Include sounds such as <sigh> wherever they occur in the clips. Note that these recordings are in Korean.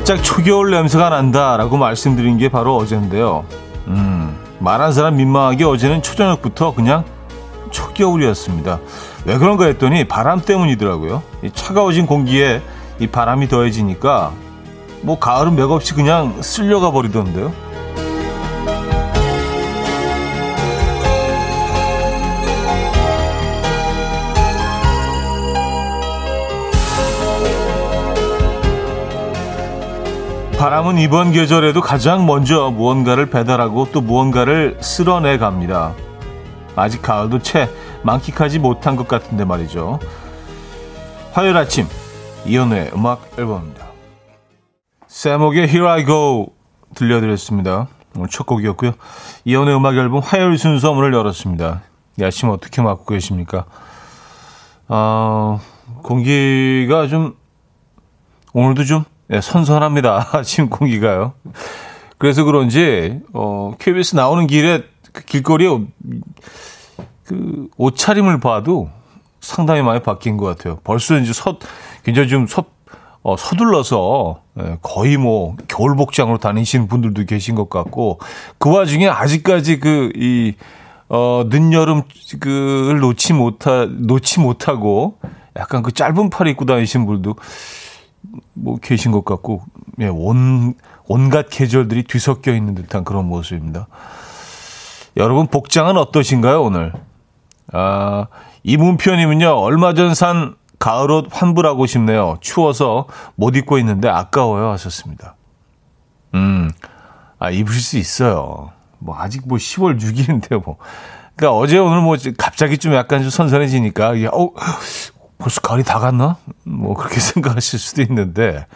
살짝 초겨울 냄새가 난다라고 말씀드린 게 바로 어제인데요. 음, 말한 사람 민망하게 어제는 초저녁부터 그냥 초겨울이었습니다. 왜 그런가 했더니 바람 때문이더라고요. 차가워진 공기에 이 바람이 더해지니까 뭐 가을은 맥없이 그냥 쓸려가 버리던데요. 바람은 이번 계절에도 가장 먼저 무언가를 배달하고 또 무언가를 쓸어내 갑니다. 아직 가을도 채 만끽하지 못한 것 같은데 말이죠. 화요일 아침 이연우의 음악 앨범입니다. 세목의 Here I Go 들려드렸습니다. 오늘 첫 곡이었고요. 이연우의 음악 앨범 화요일 순서 문을 열었습니다. 이 아침 어떻게 맞고 계십니까? 어, 공기가 좀 오늘도 좀 네, 선선합니다. <laughs> 아침 공기가요. 그래서 그런지 어, KBS 나오는 길에 그 길거리에 그 옷차림을 봐도 상당히 많이 바뀐 것 같아요. 벌써 이제 서 굉장히 좀 서, 어, 서둘러서 예, 거의 뭐 겨울 복장으로 다니시는 분들도 계신 것 같고 그 와중에 아직까지 그이 어, 늦여름 그를 놓지 못하 놓지 못하고 약간 그 짧은 팔 입고 다니시는 분들도 뭐 계신 것 같고 예, 온 온갖 계절들이 뒤섞여 있는 듯한 그런 모습입니다. 여러분 복장은 어떠신가요 오늘? 아, 이문표님은요 얼마 전 산 가을옷 환불하고 싶네요. 추워서 못 입고 있는데 아까워요 하셨습니다. 음, 아 입으실 수 있어요. 뭐 아직 뭐 10월 6일인데요 뭐. 그러니까 어제 오늘 뭐 갑자기 좀 약간 좀 선선해지니까 이게 어 벌써 가을이 다 갔나? 뭐 그렇게 <laughs> 생각하실 수도 있는데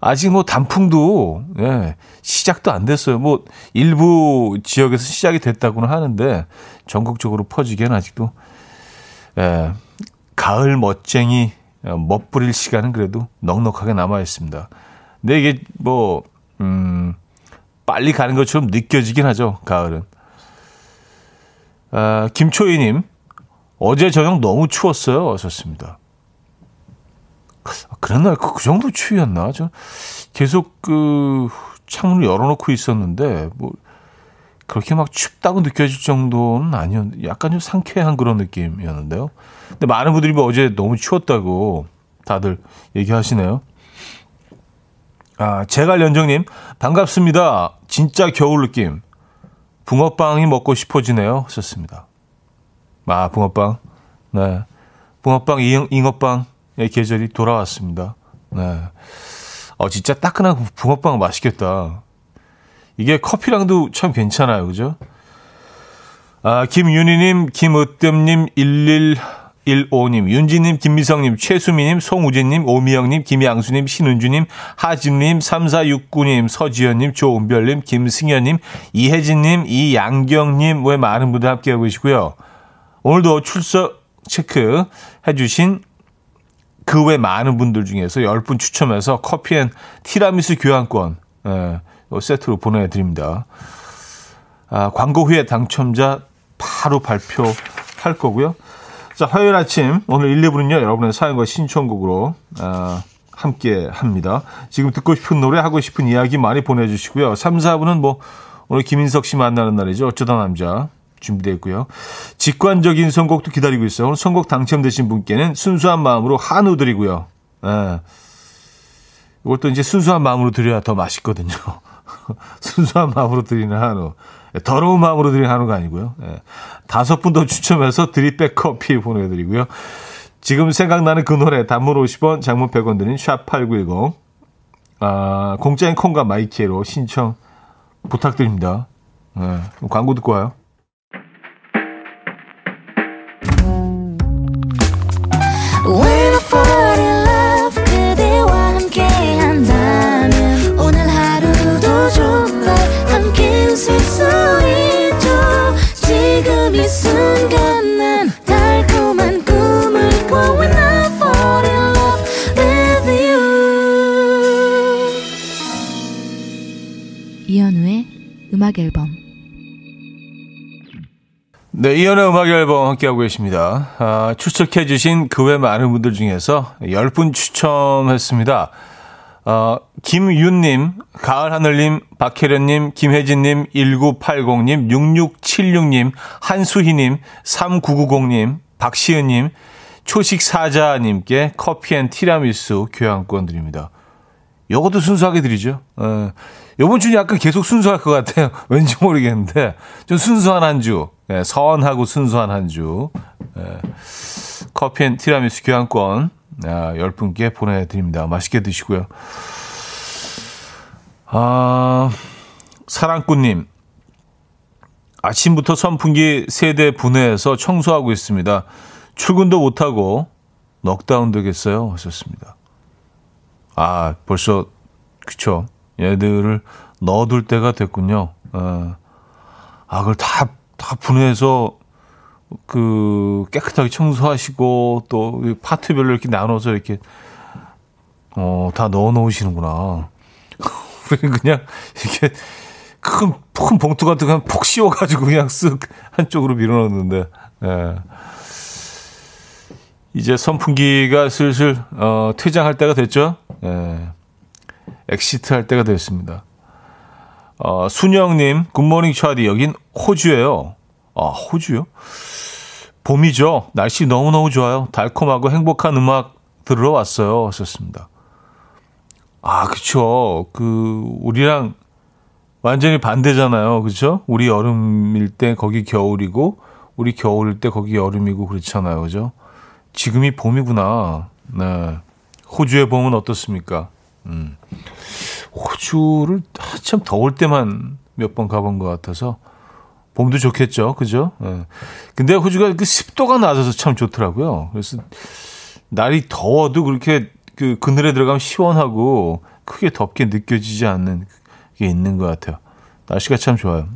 아직 뭐 단풍도 예, 시작도 안 됐어요. 뭐 일부 지역에서 시작이 됐다고는 하는데 전국적으로 퍼지기에는 아직도 예, 가을 멋쟁이 어, 멋부릴 시간은 그래도 넉넉하게 남아 있습니다. 근데 이게 뭐 음, 빨리 가는 것처럼 느껴지긴 하죠. 가을은. 아, 김초희님 어제 저녁 너무 추웠어요. 하셨습니다. 아, 그랬나요? 그, 그 정도 추위였나? 저 계속 그 창문을 열어놓고 있었는데 뭐 그렇게 막 춥다고 느껴질 정도는 아니었는데 약간 좀 상쾌한 그런 느낌이었는데요. 근데 많은 분들이 뭐 어제 너무 추웠다고 다들 얘기하시네요. 아, 제갈연정님 반갑습니다. 진짜 겨울 느낌. 붕어빵이 먹고 싶어지네요. 썼습니다. 아, 붕어빵. 네. 붕어빵, 잉, 잉어빵. 의 계절이 돌아왔습니다. 네. 어, 진짜 따끈한 붕어빵 맛있겠다. 이게 커피랑도 참 괜찮아요. 그죠? 아, 김윤희님, 김으뜸님, 1115님, 윤지님, 김미성님, 최수미님, 송우진님, 오미영님, 김양수님, 신은주님, 하진님, 3469님, 서지연님, 조은별님, 김승현님, 이혜진님, 이양경님, 외 많은 분들 함께하고 계시고요. 오늘도 출석 체크 해주신 그 외 많은 분들 중에서 10분 추첨해서 커피 and 티라미수 교환권 예, 세트로 보내드립니다. 아, 광고 후에 당첨자 바로 발표할 거고요. 자, 화요일 아침 오늘 1, 2부는요. 여러분의 사연과 신청곡으로 아, 함께 합니다. 지금 듣고 싶은 노래 하고 싶은 이야기 많이 보내주시고요. 3, 4부는 뭐 오늘 김인석 씨 만나는 날이죠. 어쩌다 남자 준비되어 있고요. 직관적인 선곡도 기다리고 있어요. 오늘 선곡 당첨되신 분께는 순수한 마음으로 한우 드리고요. 예. 이것도 이제 순수한 마음으로 드려야 더 맛있거든요. <laughs> 순수한 마음으로 드리는 한우. 더러운 마음으로 드리는 한우가 아니고요. 예. 다섯 분 더 추첨해서 드립백 커피 보내드리고요. 지금 생각나는 그 노래 단문 50원, 장문 100원 드는 샵8910 아, 공짜인 콩과 마이케이로 신청 부탁드립니다. 예. 광고 듣고 와요. 음악 앨범 네, 이현우의 음악 앨범 함께하고 계십니다. 아, 출첵해주신 그 외 많은 분들 중에서 10분 추첨했습니다. 어, 김윤님, 가을하늘님, 박혜련님, 김혜진님, 1980님, 6676님, 한수희님, 3990님, 박시은님, 초식사자님께 커피 and 티라미수 교환권 드립니다. 요것도 순수하게 드리죠. 어, 요번 주는 약간 계속 순수할 것 같아요. <laughs> 왠지 모르겠는데. 좀 순수한 한 주. 예, 시원하고 순수한 한 주. 예, 커피 and 티라미수 교환권 아, 10분께 보내드립니다. 맛있게 드시고요. 아, 사랑꾼님. 아침부터 선풍기 세 대 분해해서 청소하고 있습니다. 출근도 못하고 넉다운 되겠어요. 하셨습니다. 아, 벌써, 그쵸. 얘들을 넣어둘 때가 됐군요. 아, 아 그걸 다, 다 분해해서 그 깨끗하게 청소하시고 또 파트별로 이렇게 나눠서 이렇게 어, 다 넣어 놓으시는구나. <laughs> 그냥 이렇게 큰, 큰 봉투 같은 거폭 씌워가지고 그냥 쓱 한쪽으로 밀어 넣는데, 예. 이제 선풍기가 슬슬, 어, 퇴장할 때가 됐죠? 예. exit 할 때가 됐습니다. 어, 순영님, good morning 차디, 여긴 호주예요. 아, 호주요? 봄이죠. 날씨 너무너무 좋아요. 달콤하고 행복한 음악 들으러 왔어요. 하셨습니다. 아, 그쵸. 그, 우리랑 완전히 반대잖아요. 그죠? 우리 여름일 때 거기 겨울이고, 우리 겨울일 때 거기 여름이고 그렇잖아요. 그죠? 지금이 봄이구나. 네. 호주의 봄은 어떻습니까? 음. 호주를 한참 더울 때만 몇 번 가본 것 같아서 봄도 좋겠죠. 그죠? 예. 근데 호주가 그 습도가 낮아서 참 좋더라고요. 그래서 날이 더워도 그렇게 그 그늘에 들어가면 시원하고 크게 덥게 느껴지지 않는 게 있는 것 같아요. 날씨가 참 좋아요.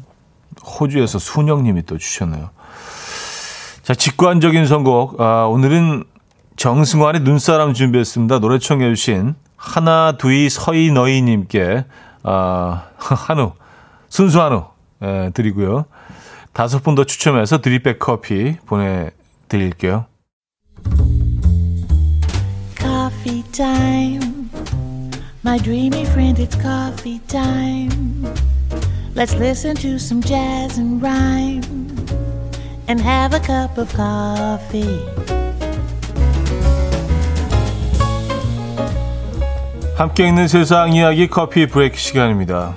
호주에서 순영님이 또 주셨네요. 자, 직관적인 선곡. 아, 오늘은 정승환의 눈사람 준비했습니다. 노래 청해주신 하나, 두이, 서이, 너희님께, 아, <laughs> 한우, 순수 한우, 예, 드리고요. 다섯 분 더 추첨해서 드립백 커피 보내드릴게요. Coffee time. My dreamy friend, it's coffee time. Let's listen to some jazz and rhyme and have a cup of coffee. 함께 있는 세상 이야기 커피 브레이크 시간입니다.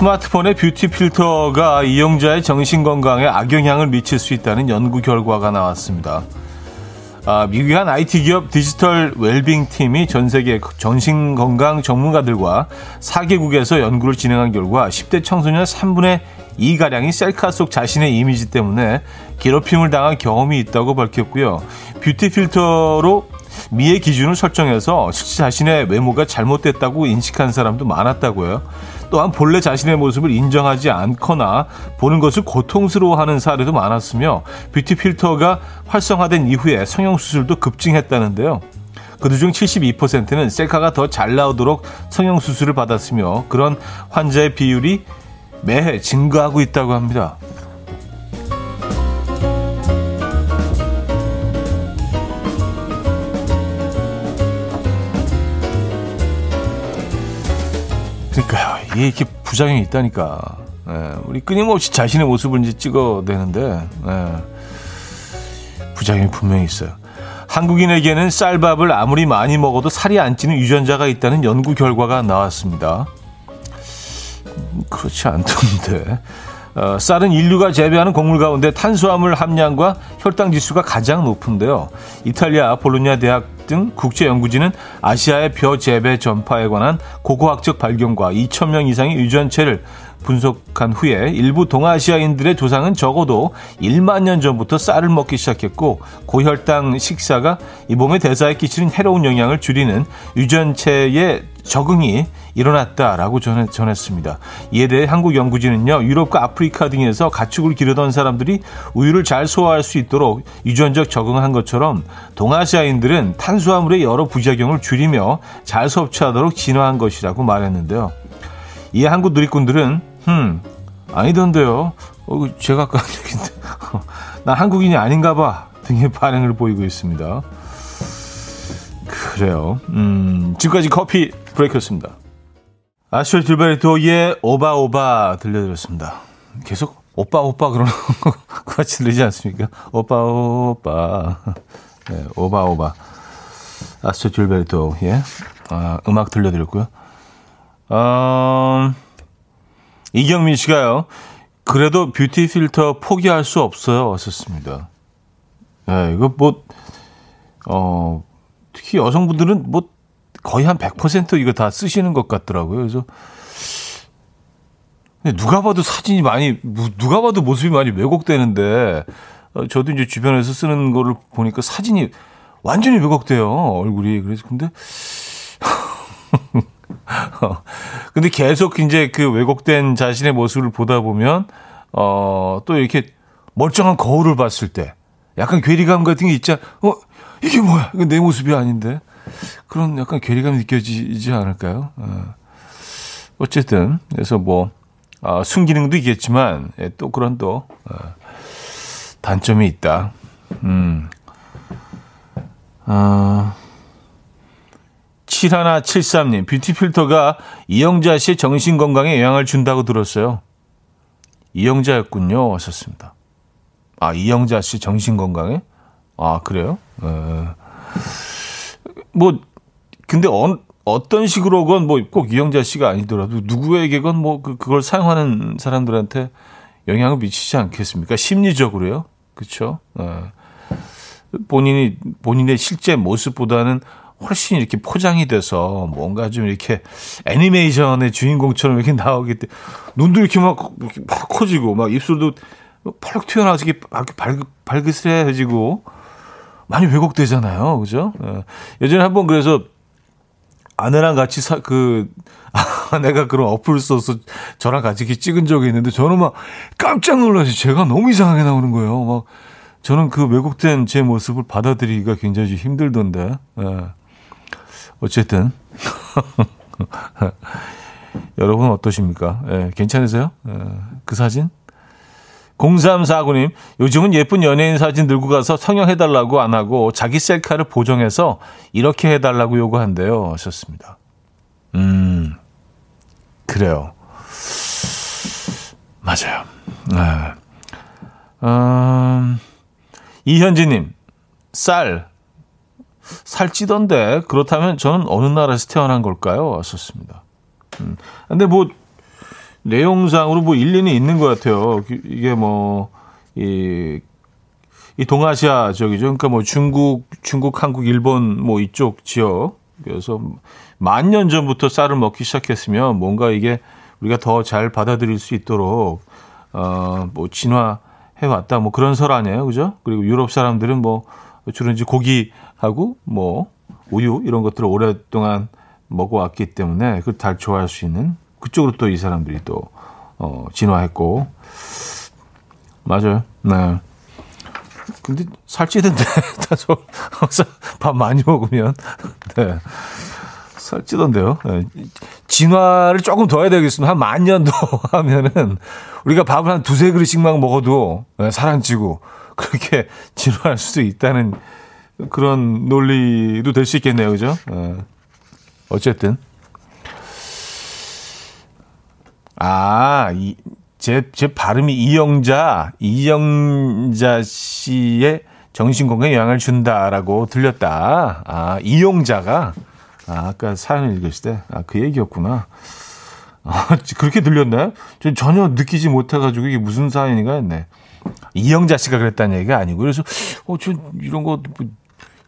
스마트폰의 뷰티 필터가 이용자의 정신 건강에 악영향을 미칠 수 있다는 연구 결과가 나왔습니다. 아, 미국의 한 IT 기업 디지털 웰빙 팀이 전 세계 정신 건강 전문가들과 4개국에서 연구를 진행한 결과 10대 청소년 3분의 2가량이 셀카 속 자신의 이미지 때문에 괴롭힘을 당한 경험이 있다고 밝혔고요. 뷰티 필터로 미의 기준을 설정해서 실제 자신의 외모가 잘못됐다고 인식한 사람도 많았다고요. 또한 본래 자신의 모습을 인정하지 않거나 보는 것을 고통스러워하는 사례도 많았으며 뷰티 필터가 활성화된 이후에 성형 수술도 급증했다는데요. 그들 중 72%는 셀카가 더 잘 나오도록 성형 수술을 받았으며 그런 환자의 비율이 매해 증가하고 있다고 합니다. 그러니까요. 이게 이렇게 부작용이 있다니까. 예, 우리 끊임없이 자신의 모습을 이제 찍어내는데 예, 부작용이 분명히 있어요. 한국인에게는 쌀밥을 아무리 많이 먹어도 살이 안 찌는 유전자가 있다는 연구 결과가 나왔습니다. 그렇지 않던데. 어, 쌀은 인류가 재배하는 곡물 가운데 탄수화물 함량과 혈당 지수가 가장 높은데요. 이탈리아 볼로냐 대학 등 국제 연구진은 아시아의 벼 재배 전파에 관한 고고학적 발견과 2,000명 이상의 유전체를 분석한 후에 일부 동아시아인들의 조상은 적어도 1만 년 전부터 쌀을 먹기 시작했고 고혈당 식사가 이 몸의 대사에 끼치는 해로운 영향을 줄이는 유전체의 적응이 일어났다라고 전했습니다. 이에 대해 한국 연구진은요, 유럽과 아프리카 등에서 가축을 기르던 사람들이 우유를 잘 소화할 수 있도록 유전적 적응을 한 것처럼 동아시아인들은 탄수화물의 여러 부작용을 줄이며 잘 섭취하도록 진화한 것이라고 말했는데요. 이 한국 누리꾼들은 흠 아니던데요. 어, 제가 아까 얘기인데 <laughs> 나 한국인이 아닌가 봐 등의 반응을 보이고 있습니다. 그래요. 음, 지금까지 커피 브레이크였습니다. 아슈 딜베르토의 오바오바 들려드렸습니다. 계속 오빠 오빠 그러는 것 같이 들리지 않습니까? 오빠 오빠 네, 오바 오바 아슈 딜베르토의 아, 음악 들려드렸고요. 어, 이경민 씨가요. 그래도 뷰티 필터 포기할 수 없어요. 왔었습니다. 네, 이거 뭐, 어, 특히 여성분들은 뭐 거의 한 100% 이거 다 쓰시는 것 같더라고요. 그래서 누가 봐도 사진이 많이, 누가 봐도 모습이 많이 왜곡되는데, 어, 저도 이제 주변에서 쓰는 거를 보니까 사진이 완전히 왜곡돼요. 얼굴이. 그래서 근데, <laughs> 근데 계속 이제 그 왜곡된 자신의 모습을 보다 보면, 어, 또 이렇게 멀쩡한 거울을 봤을 때, 약간 괴리감 같은 게 있자, 어, 이게 뭐야? 이거 내 모습이 아닌데. 그런 약간 괴리감이 느껴지지 않을까요? 어. 어쨌든, 그래서 뭐, 어, 순기능도 있겠지만, 예, 또 그런 또, 어, 단점이 있다. 음. 어, 7173님, 뷰티 필터가 이영자 씨의 정신 건강에 영향을 준다고 들었어요. 이영자였군요. 왔었습니다. 아, 이영자 씨 정신 건강에? 아, 그래요? 어, 뭐, 근데 어, 어떤 식으로건 뭐 꼭 이영자 씨가 아니더라도 누구에게건 뭐 그, 그걸 사용하는 사람들한테 영향을 미치지 않겠습니까? 심리적으로요. 그렇죠? 어. 본인이 본인의 실제 모습보다는 훨씬 이렇게 포장이 돼서 뭔가 좀 이렇게 애니메이션의 주인공처럼 이렇게 나오기 때문에 눈도 이렇게 막, 이렇게 막 커지고 막 입술도 펄럭 튀어나와서 이렇게 발, 발그스해지고 많이 왜곡되잖아요. 그죠? 예. 예전에 한번 그래서 아내랑 같이 사, 그, <laughs> 아내가 그런 어플을 써서 저랑 같이 이렇게 찍은 적이 있는데 저는 막 깜짝 놀라서 제가 너무 이상하게 나오는 거예요. 막 저는 그 왜곡된 제 모습을 받아들이기가 굉장히 힘들던데. 예. 어쨌든. <laughs> 여러분 어떠십니까? 예, 괜찮으세요? 예, 그 사진? 0349님, 요즘은 예쁜 연예인 사진 들고 가서 성형해달라고 안 하고 자기 셀카를 보정해서 이렇게 해달라고 요구한대요. 하셨습니다. 음, 그래요. 맞아요. 네. 음, 이현지님, 쌀, 살찌던데, 그렇다면 저는 어느 나라에서 태어난 걸까요? 하셨습니다. 음, 근데 뭐, 내용상으로 뭐 일리는 있는 것 같아요. 이게 뭐, 이, 이 동아시아 쪽이죠. 그러니까 뭐 중국, 중국, 한국, 일본 뭐 이쪽 지역. 그래서 만 년 전부터 쌀을 먹기 시작했으면 뭔가 이게 우리가 더 잘 받아들일 수 있도록, 어, 뭐 진화해 왔다. 뭐 그런 설 아니에요. 그죠? 그리고 유럽 사람들은 뭐 주로 이제 고기하고 뭐 우유 이런 것들을 오랫동안 먹어왔기 때문에 그걸 잘 좋아할 수 있는 그쪽으로 또 이 사람들이 또, 어, 진화했고. 맞아요. 네. 근데 살찌던데, <laughs> 다저 밥 많이 먹으면. <laughs> 네. 살찌던데요. 네. 진화를 조금 더 해야 되겠습니다. 한 만 년 더 <laughs> 하면은 우리가 밥을 한 두세 그릇씩만 먹어도 네, 살안 찌고 그렇게 진화할 수도 있다는 그런 논리도 될 수 있겠네요. 그죠? 네. 어쨌든. 아, 이, 제, 제 발음이 이영자, 이영자 씨의 정신건강에 영향을 준다라고 들렸다. 아, 이영자가, 아, 아까 사연을 읽으실 때, 아, 그 얘기였구나. 아, <laughs> 그렇게 들렸나요? 전 전혀 느끼지 못해가지고 이게 무슨 사연인가 했네. 이영자 씨가 그랬다는 얘기가 아니고, 그래서, 어, 저 이런 거, 뭐,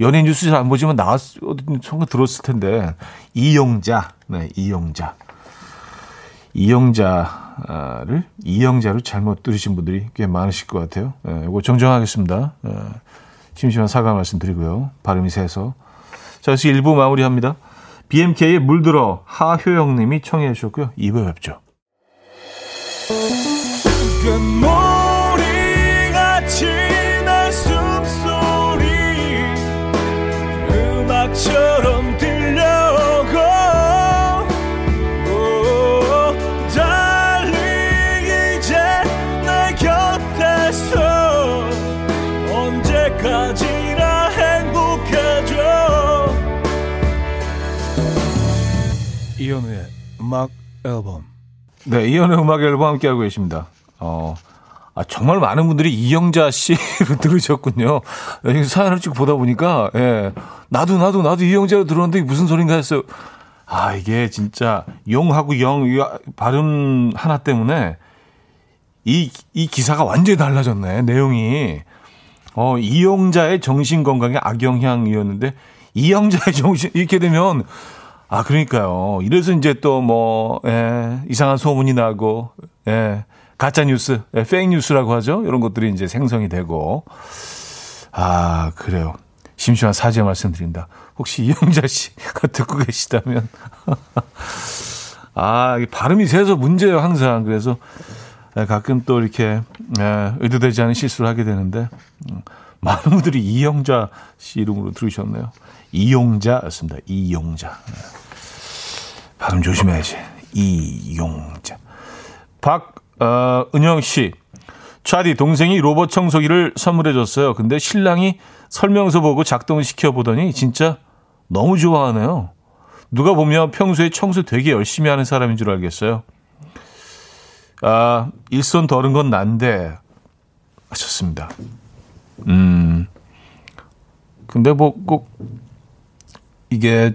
연예인 뉴스 잘 안 보지만 나왔, 어디 선거 들었을 텐데. 이영자, 네, 이영자. 이영자를 이영자로 잘못 들으신 분들이 꽤 많으실 것 같아요. 예, 이거 정정하겠습니다. 예, 심심한 사과 말씀드리고요. 발음이 세서. 자, 그래서 1부 마무리합니다. BMK의 물들어 하효영 님이 청해 주셨고요. 2부에 뵙죠. 음악 앨범. 네, 이현우의 음악 앨범 함께하고 계십니다. 어, 아, 정말 많은 분들이 이영자 씨를 <laughs> 들으셨군요. 사연을 쭉 보다 보니까, 예. 나도, 나도, 나도 이영자로 들었는데 무슨 소린가 했어요. 아, 이게 진짜 용하고 영, 발음 하나 때문에 이, 이 기사가 완전히 달라졌네, 내용이. 어, 이영자의 정신 건강에 악영향이었는데, 이영자의 정신, 이렇게 되면, 아, 그러니까요. 이래서 이제 또 뭐, 예, 이상한 소문이 나고, 예, 가짜 뉴스, 예, 페이크 뉴스라고 하죠. 이런 것들이 이제 생성이 되고. 아, 그래요. 심심한 사죄 말씀드린다. 혹시 <laughs> 이영자 씨가 듣고 계시다면. <laughs> 아, 발음이 세서 문제예요, 항상. 그래서 예, 가끔 또 이렇게 예, 의도되지 않은 실수를 하게 되는데 음, 많은 분들이 이영자 씨 이름으로 들으셨네요. 이용자였습니다. 이용자. 예. 발음 조심해야지. 이용자. 박은영 어, 씨. 차디 동생이 로봇 청소기를 선물해 줬어요. 근데 신랑이 설명서 보고 작동시켜 보더니 진짜 너무 좋아하네요. 누가 보면 평소에 청소 되게 열심히 하는 사람인 줄 알겠어요. 아, 일손 덜은 건 난데 하셨습니다. 음. 근데 뭐 꼭 이게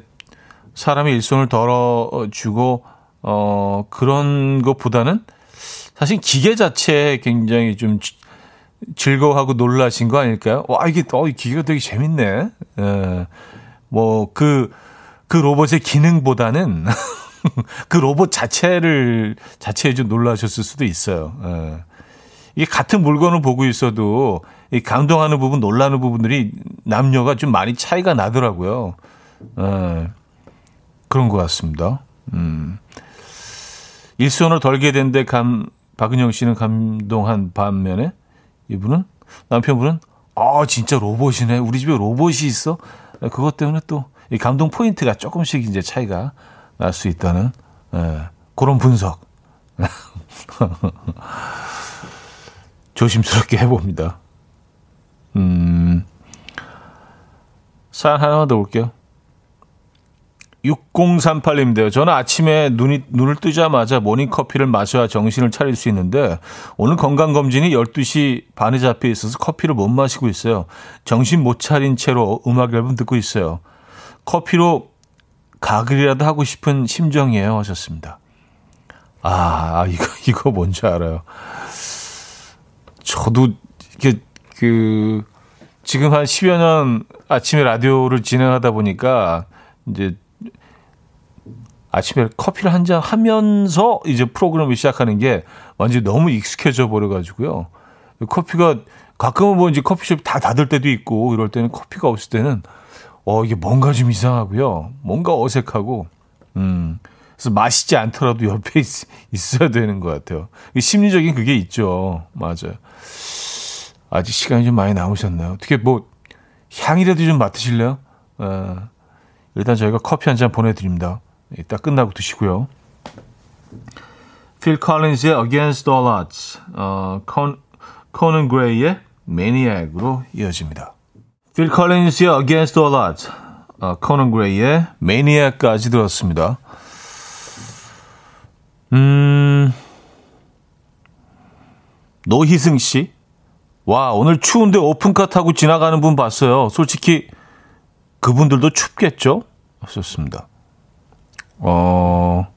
사람이 일손을 덜어주고 어 그런 것보다는 사실 기계 자체에 굉장히 좀 즐거워하고 놀라신 거 아닐까요? 와 이게 어 기계가 되게 재밌네. 예. 뭐그그 그 로봇의 기능보다는 <laughs> 그 로봇 자체를 자체에 좀 놀라셨을 수도 있어요. 예. 이게 같은 물건을 보고 있어도 이 감동하는 부분, 놀라는 부분들이 남녀가 좀 많이 차이가 나더라고요. 예. 그런 것 같습니다. 음. 일손을 덜게 된 데 감 박은영 씨는 감동한 반면에 이분은 남편분은 아 진짜 로봇이네. 우리 집에 로봇이 있어. 그것 때문에 또 이 감동 포인트가 조금씩 이제 차이가 날 수 있다는 예, 그런 분석. <laughs> 조심스럽게 해봅니다. 음, 사연 하나만 더 볼게요. 6038님인데요. 저는 아침에 눈이, 눈을 뜨자마자 모닝커피를 마셔야 정신을 차릴 수 있는데 오늘 건강검진이 12시 반에 잡혀 있어서 커피를 못 마시고 있어요. 정신 못 차린 채로 음악 앨범 듣고 있어요. 커피로 가글이라도 하고 싶은 심정이에요. 하셨습니다. 아, 이거, <laughs> 이거 뭔지 알아요. 저도 이게 그 지금 한 10여 년 아침에 라디오를 진행하다 보니까 이제 아침에 커피를 한 잔 하면서 이제 프로그램을 시작하는 게 완전히 너무 익숙해져 버려가지고요. 커피가 가끔은 뭐 이제 커피숍 다 닫을 때도 있고 이럴 때는 커피가 없을 때는 어 이게 뭔가 좀 이상하고요. 뭔가 어색하고 음 그래서 마시지 않더라도 옆에 있, 있어야 되는 것 같아요. 심리적인 그게 있죠. 맞아요. 아직 시간이 좀 많이 남으셨나요? 어떻게 뭐 향이라도 좀 맡으실래요? 어, 일단 저희가 커피 한 잔 보내드립니다. 이따 끝나고 드시고요. 필 컬린즈의 Against All Odds, 어, 컨, 코넌 그레이의 Maniac으로 이어집니다. 필 컬린즈의 Against All Odds, 어, 코넌 그레이의 Maniac까지 들었습니다. 음, 노희승 씨. 와, 오늘 추운데 오픈카 타고 지나가는 분 봤어요. 솔직히 그분들도 춥겠죠? 하셨습니다. 어,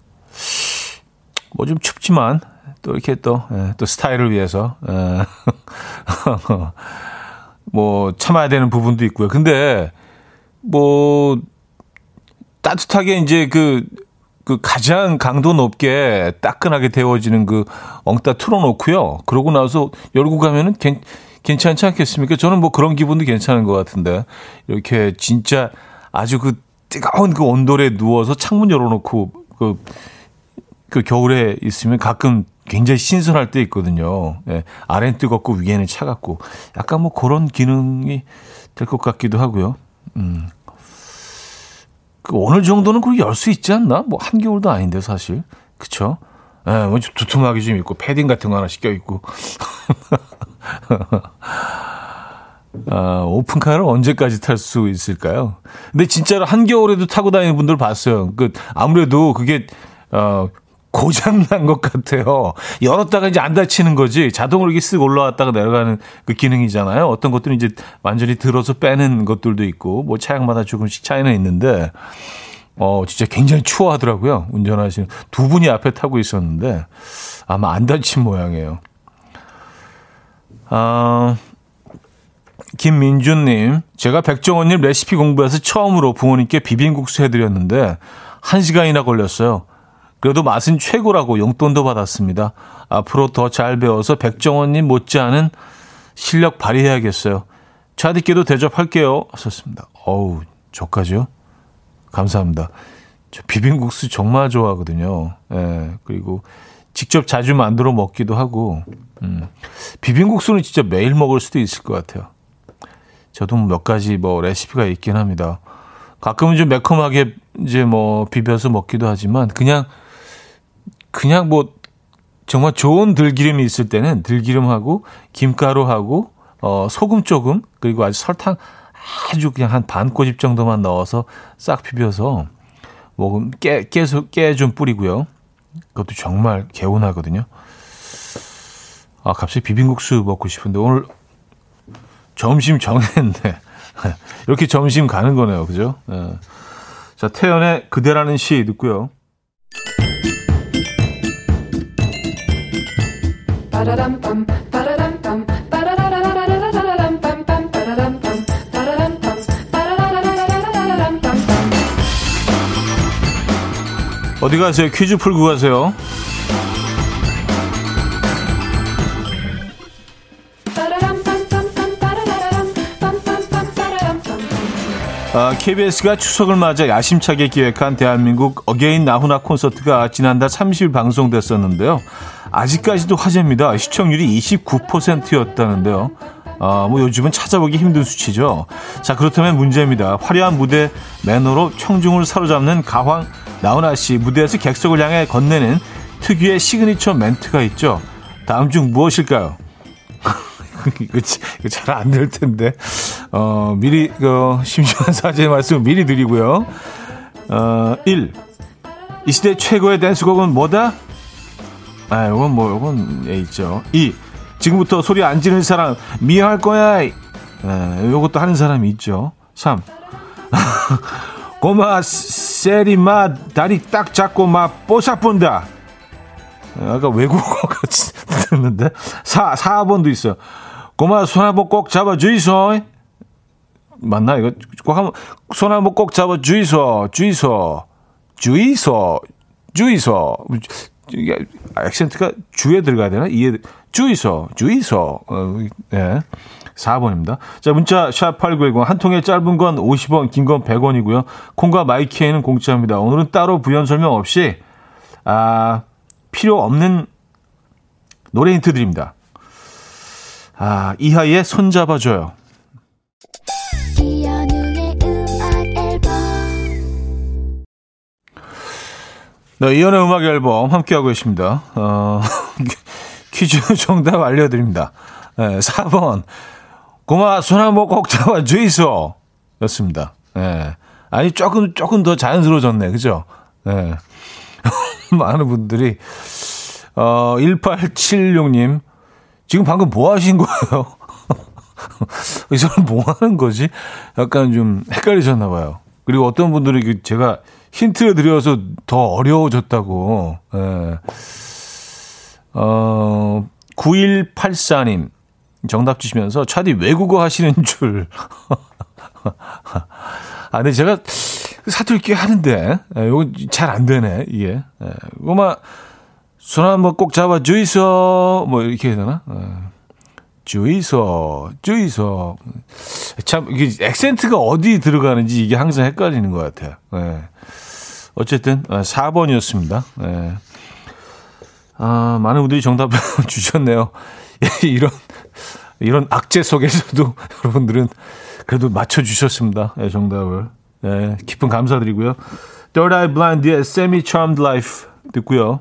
뭐 좀 춥지만, 또 이렇게 또, 예, 또 스타일을 위해서, 예. <laughs> 뭐 참아야 되는 부분도 있고요. 근데, 뭐, 따뜻하게 이제 그, 그 가장 강도 높게 따끈하게 데워지는 그 엉따 틀어놓고요. 그러고 나서 열고 가면은 괜, 괜찮지 않겠습니까? 저는 뭐 그런 기분도 괜찮은 것 같은데. 이렇게 진짜 아주 그 뜨거운 그 온돌에 누워서 창문 열어놓고 그, 그 겨울에 있으면 가끔 굉장히 신선할 때 있거든요. 예, 아래는 뜨겁고 위에는 차갑고 약간 뭐 그런 기능이 될 것 같기도 하고요. 음. 그 어느 정도는 그걸 열 수 있지 않나? 뭐 한겨울도 아닌데 사실. 그쵸? 예, 뭐 두툼하게 좀 있고 패딩 같은 거 하나 씻겨 있고. <laughs> 아, 오픈카를 언제까지 탈 수 있을까요? 근데 진짜로 한겨울에도 타고 다니는 분들 봤어요. 그, 아무래도 그게, 어, 고장난 것 같아요. 열었다가 이제 안 닫히는 거지. 자동으로 이렇게 쓱 올라왔다가 내려가는 그 기능이잖아요. 어떤 것들은 이제 완전히 들어서 빼는 것들도 있고, 뭐 차량마다 조금씩 차이는 있는데, 어, 진짜 굉장히 추워하더라고요. 운전하시는. 두 분이 앞에 타고 있었는데, 아마 안 닫힌 모양이에요. 아, 김민준님, 제가 백종원님 레시피 공부해서 처음으로 부모님께 비빔국수 해드렸는데, 한 시간이나 걸렸어요. 그래도 맛은 최고라고 용돈도 받았습니다. 앞으로 더 잘 배워서 백종원님 못지않은 실력 발휘해야겠어요. 차디께도 대접할게요. 하셨습니다. 어우, 저까지요? 감사합니다. 저 비빔국수 정말 좋아하거든요. 예, 그리고 직접 자주 만들어 먹기도 하고, 음, 비빔국수는 진짜 매일 먹을 수도 있을 것 같아요. 저도 몇 가지 뭐 레시피가 있긴 합니다. 가끔은 좀 매콤하게 이제 뭐 비벼서 먹기도 하지만 그냥 그냥 뭐 정말 좋은 들기름이 있을 때는 들기름하고 김가루하고 어 소금 조금 그리고 아주 설탕 아주 그냥 한 반 꼬집 정도만 넣어서 싹 비벼서 먹으면 깨, 깨, 깨좀 뿌리고요. 그것도 정말 개운하거든요. 아, 갑자기 비빔국수 먹고 싶은데 오늘 점심 정했는데 <laughs> 이렇게 점심 가는 거네요. 그죠? 네. 자, 태연의 그대라는 시 듣고요. 어디 가세요? 퀴즈 풀고 가세요. KBS가 추석을 맞아 야심차게 기획한 대한민국 again 나훈아 콘서트가 지난달 30일 방송됐었는데요. 아직까지도 화제입니다. 시청률이 29%였다는데요. 아, 뭐 요즘은 찾아보기 힘든 수치죠. 자, 그렇다면 문제입니다. 화려한 무대 매너로 청중을 사로잡는 가황 나훈아 씨 무대에서 객석을 향해 건네는 특유의 시그니처 멘트가 있죠. 다음 중 무엇일까요? <laughs> 이거 잘 안 될 텐데. 어, 미리, 그, 심심한 사죄의 말씀을 미리 드리고요. 어, 1. 이 시대 최고의 댄스곡은 뭐다? 아, 이건 뭐, 이건, 예, 있죠. 2. 지금부터 소리 안 지르는 사람, 미워할 거야. 예, 요것도 하는 사람이 있죠. 3. <laughs> 고마, 세리, 마, 다리 딱 잡고, 마, 뽀삭 본다. 아까 외국어 같이 듣는데. 4, 4번도 있어요. 고마, 손 한번 꼭 잡아 주이소. 맞나? 이거 꼭 한번, 손 한번 꼭 잡아 주이소. 주이소. 주이소. 주이소. 이게 액센트가 주에 들어가야 되나? 이해 주의서, 주의서. 어, 예. 4번입니다. 자, 문자 샵8910 한 통에 짧은 건 50원, 긴 건 100원이고요. 콩과 마이키에는 공짜입니다. 오늘은 따로 부연 설명 없이 아, 필요 없는 노래 힌트 드립니다. 아, 이하이의 손잡아줘요. 네, 이연의 음악 앨범 함께하고 계십니다. 어, <laughs> 퀴즈 정답 알려드립니다. 네, 4번. 고마, 손 한번 꼭 잡아주이소. 였습니다. 네. 아니, 조금, 조금 더 자연스러워졌네. 그죠? 네. <laughs> 많은 분들이, 어, 1876님. 지금 방금 뭐 하신 거예요? <laughs> 이 사람 뭐 하는 거지? 약간 좀 헷갈리셨나 봐요. 그리고 어떤 분들은 그 제가 힌트를 드려서 더 어려워졌다고. 예. 어, 9184님. 정답 주시면서 차디 외국어 하시는 줄. <laughs> 아, 근데 제가 사투리 꽤 하는데, 예, 이거 잘 안 되네, 이게. 예, 이거만, 손 한번 꼭 잡아 주이소. 뭐, 이렇게 해야 되나? 예. 주이소, 주이소. 참, 이게 액센트가 어디 들어가는지 이게 항상 헷갈리는 것 같아요. 예. 어쨌든 4번이었습니다. 어, 네. 아, 많은 분들이 정답을 <laughs> 주셨네요. <laughs> 이런 이런 악재 속에서도 <laughs> 여러분들은 그래도 맞춰 주셨습니다. 네, 정답을. 네, 깊은 감사드리고요. Third Eye Blind의 Semi Charmed Life 듣고요.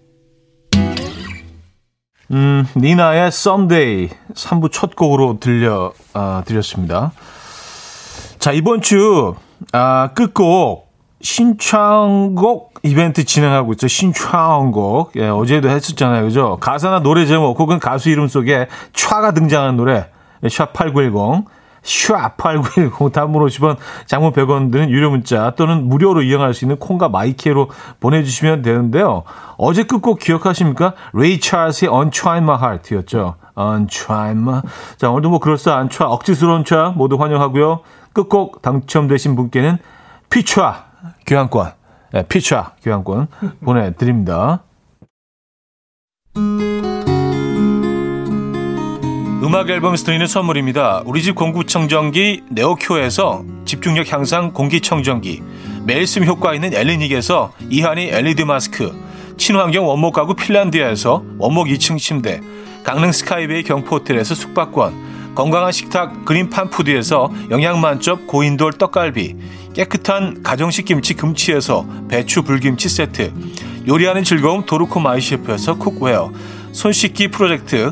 음, 니나의 Someday 3부 첫 곡으로 들려 아, 드렸습니다. 자, 이번 주 아, 끝곡 신청곡 이벤트 진행하고 있죠. 신청곡. 예, 어제도 했었잖아요. 그죠? 가사나 노래 제목 혹은 가수 이름 속에 촤가 등장하는 노래 샵 8910 샵8910 단문 50원 장문 100원 드는 유료 문자 또는 무료로 이용할 수 있는 콩과 마이K로 보내주시면 되는데요. 어제 끝곡 기억하십니까? 레이 찰스의 Untwine My Heart였죠. Untwine My 자 오늘도 뭐 그럴싸한 촤 억지스러운 촤 모두 환영하고요. 끝곡 당첨되신 분께는 피차 교환권 네, 피차 교환권 <laughs> 보내드립니다. 음악 앨범에서 드리는 선물입니다. 우리 집 공구청정기 네오큐에서 집중력 향상 공기청정기 매일 쓰 효과 있는 엘리닉에서 이하니 LED 마스크 친환경 원목 가구 핀란드에서 원목 2층 침대 강릉 스카이베이 경포호텔에서 숙박권 건강한 식탁 그린팜푸드에서 영양만점 고인돌 떡갈비 깨끗한 가정식 김치 금치에서 배추 불김치 세트 요리하는 즐거움 도르코 마이셰프에서 cookware 손 씻기 프로젝트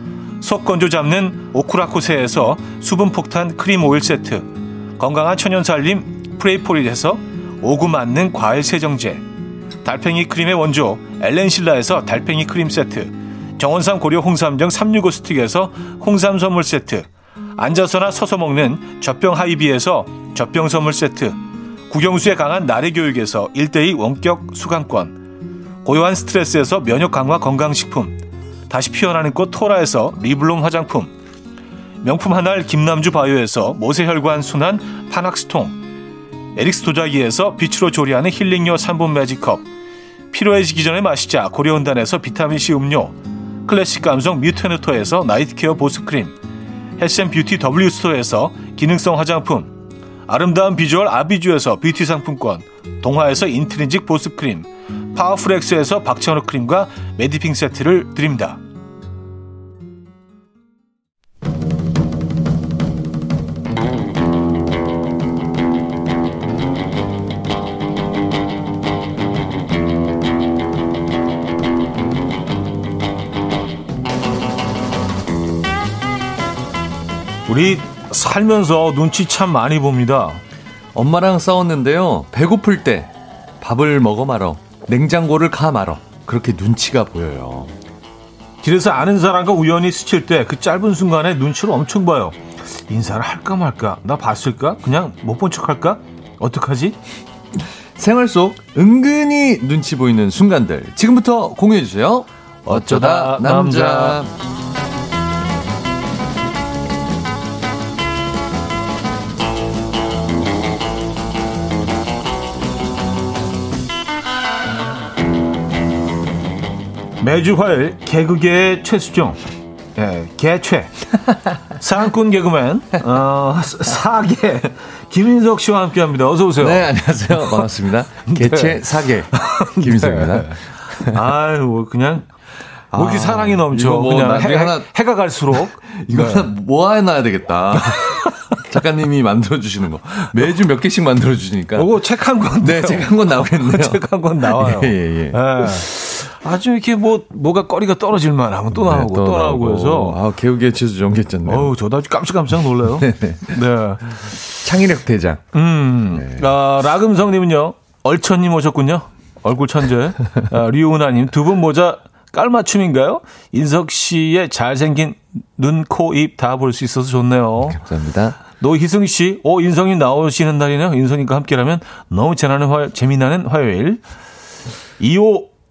속 건조 잡는 오크라코세에서 수분 폭탄 크림 오일 세트, 건강한 천연 살림 프레이포리에서 오구 맞는 과일 세정제, 달팽이 크림의 원조 엘렌실라에서 달팽이 크림 세트, 정원삼 고려 홍삼정 365 스틱에서 홍삼 선물 세트, 앉아서나 서서 먹는 젖병 하이비에서 젖병 선물 세트, 국영수에 강한 나래 교육에서 1대2 원격 수강권, 고요한 스트레스에서 면역 강화 건강식품, 다시 피어나는 꽃 토라에서 리블롬 화장품. 명품 한알 김남주 바이오에서 모세혈관 순환 파낙스통. 에릭스 도자기에서 빛으로 조리하는 힐링요 3분 매직컵. 피로해지기 전에 마시자 고려온단에서 비타민C 음료. 클래식 감성 뮤테누토에서 night care 보습크림. health and beauty W스토어에서 기능성 화장품. 아름다운 비주얼 아비주에서 뷰티 상품권. 동화에서 인트리직 보습크림 파워풀엑스에서 박찬호 크림과 메디핑 세트를 드립니다. 우리 살면서 눈치 참 많이 봅니다. 엄마랑 싸웠는데요. 배고플 때 밥을 먹어 말어. 냉장고를 가 말어. 그렇게 눈치가 보여요. 길에서 아는 사람과 우연히 스칠 때 그 짧은 순간에 눈치를 엄청 봐요. 인사를 할까 말까? 나 봤을까? 그냥 못 본 척 할까? 어떡하지? 생활 속 은근히 눈치 보이는 순간들 지금부터 공유해 주세요. 어쩌다 남자. 매주 화요일 개그계의 최수종, 예, 개최, <laughs> 사랑꾼 개그맨, 어, 사계, 김인석 씨와 함께 합니다. 어서 오세요. 네, 안녕하세요. 반갑습니다. <laughs> 개최 네. 사계, 김인석입니다. 네. 아유, 뭐, 그냥, 뭐 이렇게 아, 사랑이 넘쳐. 뭐 그냥 해, 하나, 해가 갈수록. <laughs> 이거 네. 하나 모아놔야 되겠다. 작가님이 만들어 주시는 거. 매주 몇 개씩 만들어 주시니까. 그거 책 한 권. 네, 책 한 권 나오겠네요. 책 한 권 나와요. 예, 예, 예. 예. 아주 이렇게 뭐 뭐가 거리가 떨어질 만하면 또 나오고 네, 또, 또 나오고 해서 아 개우개 치수 정겠잖네요. 어우 저도 아주 깜짝깜짝 놀라요. 네. 네. 창의력 대장. 음. 네. 아, 라금성님은요. 얼천님 오셨군요. 얼굴 천재. 아, 류은하님 두 분 모자 깔맞춤인가요? 인석 씨의 잘생긴 눈, 코, 입 다 볼 수 있어서 좋네요. 감사합니다. 노희승 씨, 오, 인성이 나오시는 날이네요. 인성이과 함께라면 너무 재나는 화, 재미나는 화요일.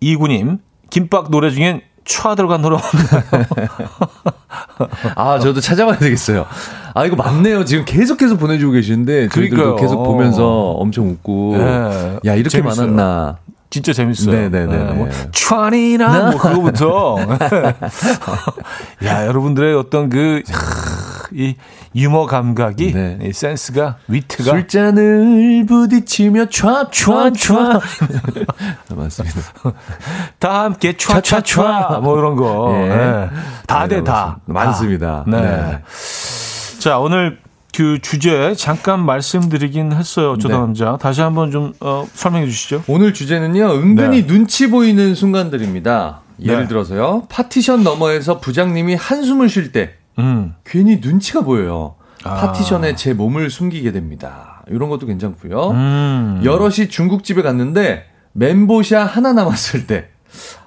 2529님, 김밥 노래 중엔 촤 들어간 노래 없나요? 아, 저도 찾아봐야 되겠어요. 아, 이거 맞네요. 지금 계속해서 보내주고 계시는데, 저희들도. 계속 보면서 엄청 웃고. 네. 야, 이렇게 재밌어요. 많았나. 진짜 재밌어요. 네네네. 뭐, 촤이나 뭐 그거부터. <laughs> 야, 여러분들의 어떤 그, 이 유머 감각이, 네. 이 센스가, 위트가. 술잔을 부딪히며 촤촤촤. 맞습니다. 다 함께 촤촤촤 뭐 이런 거. 예. 예. 다 네, 돼, 다. 많습니다. 다. 네. 네. 자, 오늘 그 주제 잠깐 말씀드리긴 했어요. 저 네. 남자. 다시 한번 좀 어, 설명해 주시죠. 오늘 주제는요, 은근히 네. 눈치 보이는 순간들입니다. 예를 네. 들어서요, 파티션 너머에서 부장님이 한숨을 쉴 때, 음. 괜히 눈치가 보여요. 아. 파티션에 제 몸을 숨기게 됩니다. 이런 것도 괜찮고요. 음. 여럿이 중국집에 갔는데 멘보샤 하나 남았을 때,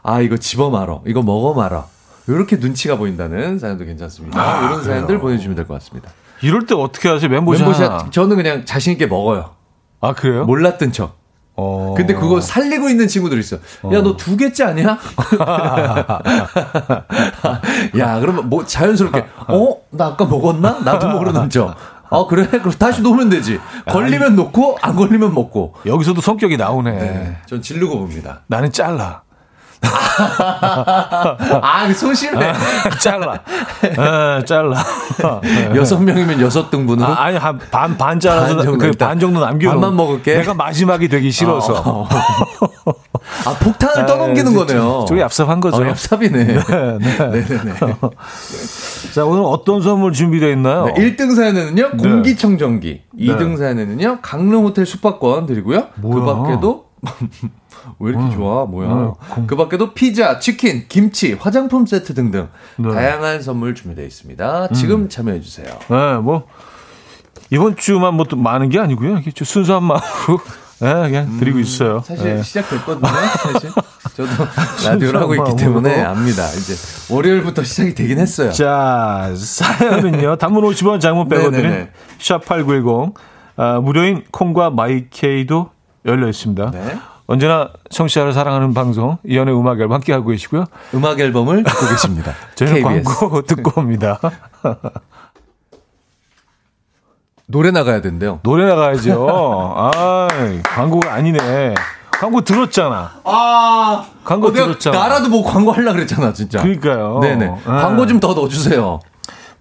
아 이거 집어 말어, 이거 먹어 말어. 이렇게 눈치가 보인다는 사연도 괜찮습니다. 아, 이런 사연들 보내주시면 될 것 같습니다. 이럴 때 어떻게 하세요? 멘보샤. 멘보샤. 저는 그냥 자신 있게 먹어요. 아, 그래요? 몰랐던 척. 어. 근데 그거 살리고 있는 친구들 있어. 야, 너 두 개째 아니야? <laughs> 야, 그러면 뭐 자연스럽게, 어? 나 아까 먹었나? 나도 모르는 척. 아, 그래? 그럼 다시 놓으면 되지. 걸리면 놓고, 안 걸리면 먹고. 여기서도 성격이 나오네. 네. 전 지르고 봅니다. 나는 잘라. <laughs> 아, 소심해. 잘라. 예, 잘라. <laughs> 여섯 명이면 여섯 등분으로. 아, 아니 한 반 반 잘라서 반 정도 그 일단 반 정도 남겨 반만 먹을게. 내가 마지막이 되기 싫어서. 어. 아, 폭탄을 떠넘기는 아, 거네요. 저기 얍삽한 거죠. 어, 얍삽이네. 네, 네, 네. 자, 오늘 어떤 선물 준비되어 있나요? 네, 1등 사연에는요, 네. 공기청정기. 2등 사연에는요, 강릉 호텔 숙박권 드리고요. 그 뭐야? 밖에도, 왜 이렇게 좋아? 뭐야? 어, 공- 그 밖에도 피자, 치킨, 김치, 화장품 세트 등등 네. 음. 다양한 선물 준비되어 있습니다. 지금 참여해 주세요. 네, 뭐 이번 주만 뭐 또 많은 게 아니고요. 순수한 마음으로 네, 그냥 드리고 있어요. 음, 사실 네. 시작됐거든요. 사실 <laughs> 저도 라디오를 하고 있기 때문에 압니다. 이제 월요일부터 시작이 되긴 했어요. 자, 사연은요. 단문 50원, 장문 100원 네네네. 드린 샵8910 아, 무료인 콩과 마이케이도 열려 있습니다. 네. 언제나 청취자를 사랑하는 방송 이연의 음악 앨범 함께 하고 계시고요. 음악 앨범을 듣고 계십니다. <laughs> 저희는 KBS. 광고 <laughs> 듣고 옵니다. <laughs> 노래 나가야 된대요. 노래 나가야죠. 아, 광고가 아니네. 광고 들었잖아. 아, 광고 내가 들었잖아. 나라도 뭐 광고 하려 그랬잖아, 진짜. 그러니까요. 네네. 네. 광고 좀 더 넣어주세요.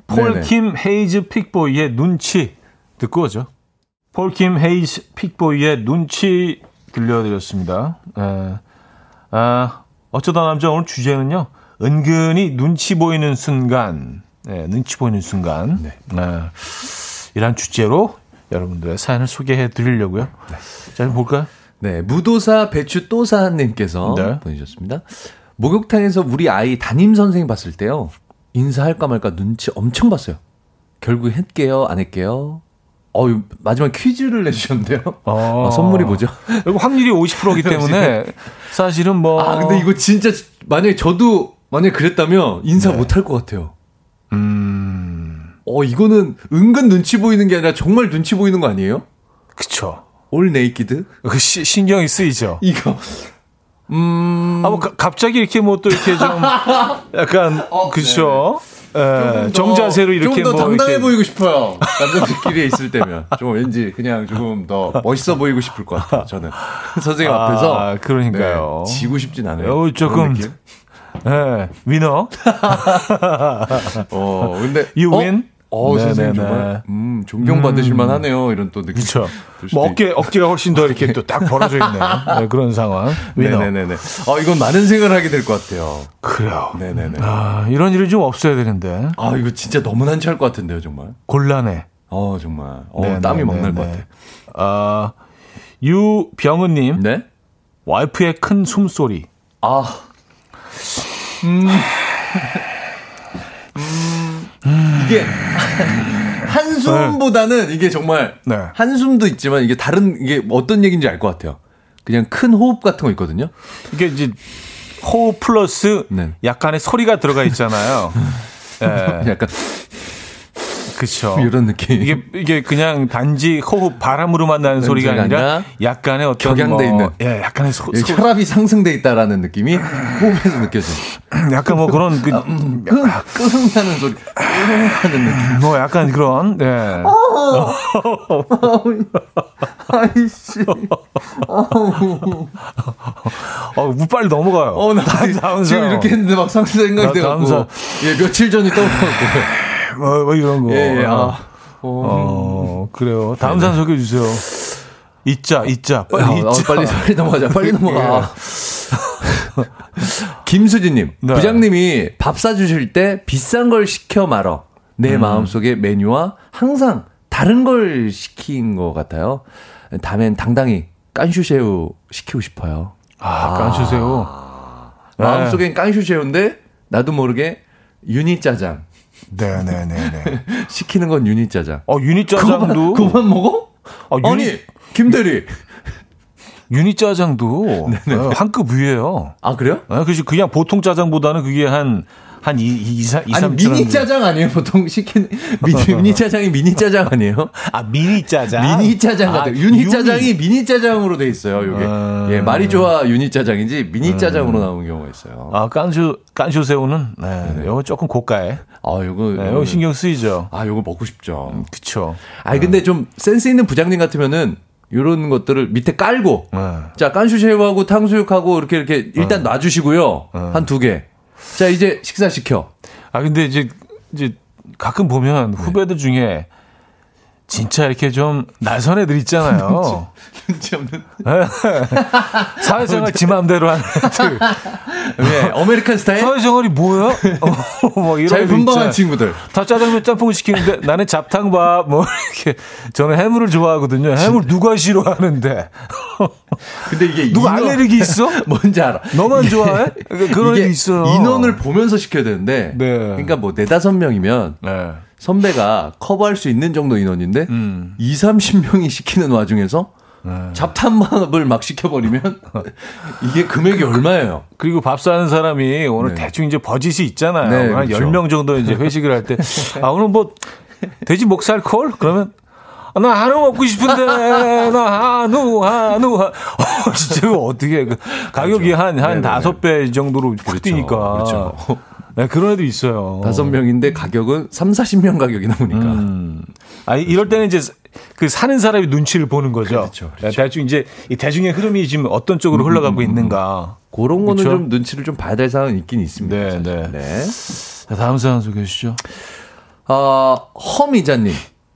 폴킴 헤이즈 픽보이의 눈치 듣고 오죠. 폴킴 헤이즈 픽보이의 눈치 들려드렸습니다. 에, 아, 어쩌다 남자 오늘 주제는요. 은근히 눈치 보이는 순간. 네, 눈치 보이는 순간. 네. 에, 이란 주제로 여러분들의 사연을 소개해 드리려고요. 자, 좀 볼까요? 네, 무도사 배추 또사님께서 네. 보내주셨습니다. 목욕탕에서 우리 아이 담임 선생님 봤을 때요. 인사할까 말까 눈치 엄청 봤어요. 결국 했게요, 안 했게요? 어, 마지막 퀴즈를 내주셨는데요. 어. 아, 선물이 뭐죠? 이거 확률이 50%이기 <laughs> 때문에 사실은 뭐. 아, 근데 이거 진짜 만약에 저도 만약에 그랬다면 인사 네. 못할 것 같아요. 음, 어, 이거는 은근 눈치 보이는 게 아니라 정말 눈치 보이는 거 아니에요? 그쵸. All naked? 그 시- 신경이 쓰이죠. 이거. 음. 아, 뭐, 가- 갑자기 이렇게 뭐 또 이렇게 좀, <laughs> 약간, 어, 그쵸. 예, 더- 정자세로 이렇게 좀더 뭐. 당당해 이렇게 보이고 싶어요. 남자들끼리 있을 때면 좀 왠지 그냥 조금 더 멋있어 보이고 싶을 것 같아요. 저는 선생님 아, 앞에서 그러니까요. 네, 지고 싶진 않아요. 어, 조금-? 예, 위너. <laughs> 어, 근데 You 어? win? 어, 선생님 네네네. 정말 음, 존경받으실 만하네요. 이런 또 느낌. 수도 뭐 어깨, 어깨가 훨씬 더 이렇게 또 딱 벌어져 있는 <laughs> 네, 그런 상황. 위너. 네네네네. 어, 이건 많은 생각을 하게 될 것 같아요. 그래요. 네네네. 아, 이런 일이 좀 없어야 되는데. 아, 이거 진짜 너무 난처할 것 같은데요, 정말. 곤란해. 어, 정말. 어, 네, 땀이 네, 막 네, 날것 네. 같아. 아, 유병은 님. 네? 와이프의 큰 숨소리. 아. 음. <sighs> 음. 이게 한숨보다는 이게 정말 네. 한숨도 있지만 이게 다른 이게 어떤 얘기인지 알 것 같아요. 그냥 큰 호흡 같은 거 있거든요. 이게 이제 호흡 플러스 네. 약간의 소리가 들어가 있잖아요. <laughs> 예. 약간 그쵸. <laughs> 이런 느낌. 이게 이게 그냥 단지 호흡 바람으로만 나는 소리가 아니라 약간의 어떤 격양돼 뭐, 있는. 예, 약간의 소, 소, 혈압이 상승돼 있다라는 느낌이 호흡에서 느껴져요. <clears throat> 약간 뭐 그런 그, 끙, 끙 하는 소리. 끙하는 느낌. 뭐 약간 그런 네. 아이씨. 어, 무 빨리 넘어가요. 어, 나 다음, <laughs> 다음 지금. 이렇게 했는데 막 상승 나 생각이 돼갖고. 예, 며칠 전이 떠올랐고. 뭐, 뭐 이런 거. 예, 예, 아. 어, 어. 그래요. 다음 사람 소개해 주세요. 있자, 있자. 빨리 아, 있자. 어, 빨리, 빨리 넘어가자. 빨리 <laughs> 넘어가. 김수진님, 네. 부장님이 밥 사주실 때 비싼 걸 시켜 말어. 음. 내 마음속에 메뉴와 항상 다른 걸 시킨 것 같아요. 다음엔 당당히 깐슈새우 시키고 싶어요. 아, 깐주세요. 네. 마음속엔 깐슈새우인데 나도 모르게 유니짜장. 네네 네 네. <laughs> 시키는 건 유니짜장. 어, 유니 짜장도. 그만 먹어? 어, 유니, 아니, 김대리. <laughs> 유니 짜장도 어, 한급 위에요. 아, 그래요? 아, 그래서 그냥 보통 짜장보다는 그게 한, 한 2, 2, 2, 3, 2 아니, 3 미니 짜장 아니에요? 보통 시키는. <laughs> 미니, 미니 짜장이 미니 짜장 아니에요? 아, 미니 짜장? 미니 짜장 아, 같아요. 유니 유니. 짜장이 미니 짜장으로 돼 있어요, 요게. 아. 예, 말이 좋아 유니 짜장인지 미니 짜장으로 나오는 경우가 있어요. 아, 깐쇼, 깐쇼 새우는, 네, 요거 조금 고가에. 아, 요거. 네, 요거 신경 쓰이죠. 아, 요거 먹고 싶죠. 그쵸. 아니, 근데 좀 센스 있는 부장님 같으면은 요런 것들을 밑에 깔고 네. 자, 깐슈쉐우하고 탕수육하고 이렇게 이렇게 일단 놔주시고요. 한두 개. 자, 이제 식사 시켜. 아, 근데 이제, 이제 가끔 보면 네. 후배들 중에 진짜 이렇게 좀 날선 애들 있잖아요. 눈치 없는. <laughs> 사회생활 지 맘대로 하는 애들. 네, American style. 사회생활이 뭐야? <laughs> 어, 뭐 이런 잘 분방한. 친구들. 다 짜장면 짬뽕 시키는데 나는 잡탕밥 뭐 이렇게 저는 해물을 좋아하거든요. 해물 누가 싫어하는데 <laughs> 근데 이게 누가 인원- 알레르기 있어? 뭔지 알아. 너만 이게- 좋아해? 그런 이게 애도 있어요. 인원을 보면서 시켜야 되는데. 네. 그러니까 뭐 네다섯 명이면 네. 선배가 커버할 수 있는 정도 인원인데 음. 2, 30명이 시키는 와중에서 네. 잡탕밥을 막 시켜버리면 <laughs> 이게 금액이 얼마예요? 그리고 밥 사는 사람이 오늘 네. 대충 이제 버짓이 있잖아요. 네, 한 그렇죠. 10명 정도 이제 회식을 할 때, <laughs> 아, 오늘 뭐, 돼지 목살 콜? 그러면, 아, 나 한우 먹고 싶은데, 나 한우, 한우, 한- 어, 진짜 이거 어떻게, 해. 그 가격이 한, 한 네네네. 다섯 배 정도로 확 뛰니까. 그렇죠. 네, 그런 애도 있어요. 다섯 명인데 가격은 3, 40명 가격이 나오니까. 음. 아, 이럴 때는 이제 그 사는 사람이 눈치를 보는 거죠. 그렇죠, 그렇죠. 네, 대충 이제 이 대중의 흐름이 지금 어떤 쪽으로 흘러가고 있는가. 그런 거는 그렇죠? 좀 눈치를 좀 봐야 될 상황이 있긴 있습니다. 네, 사실. 네. 자, 다음 사연 소개해 주시죠. 아, 험 이자님.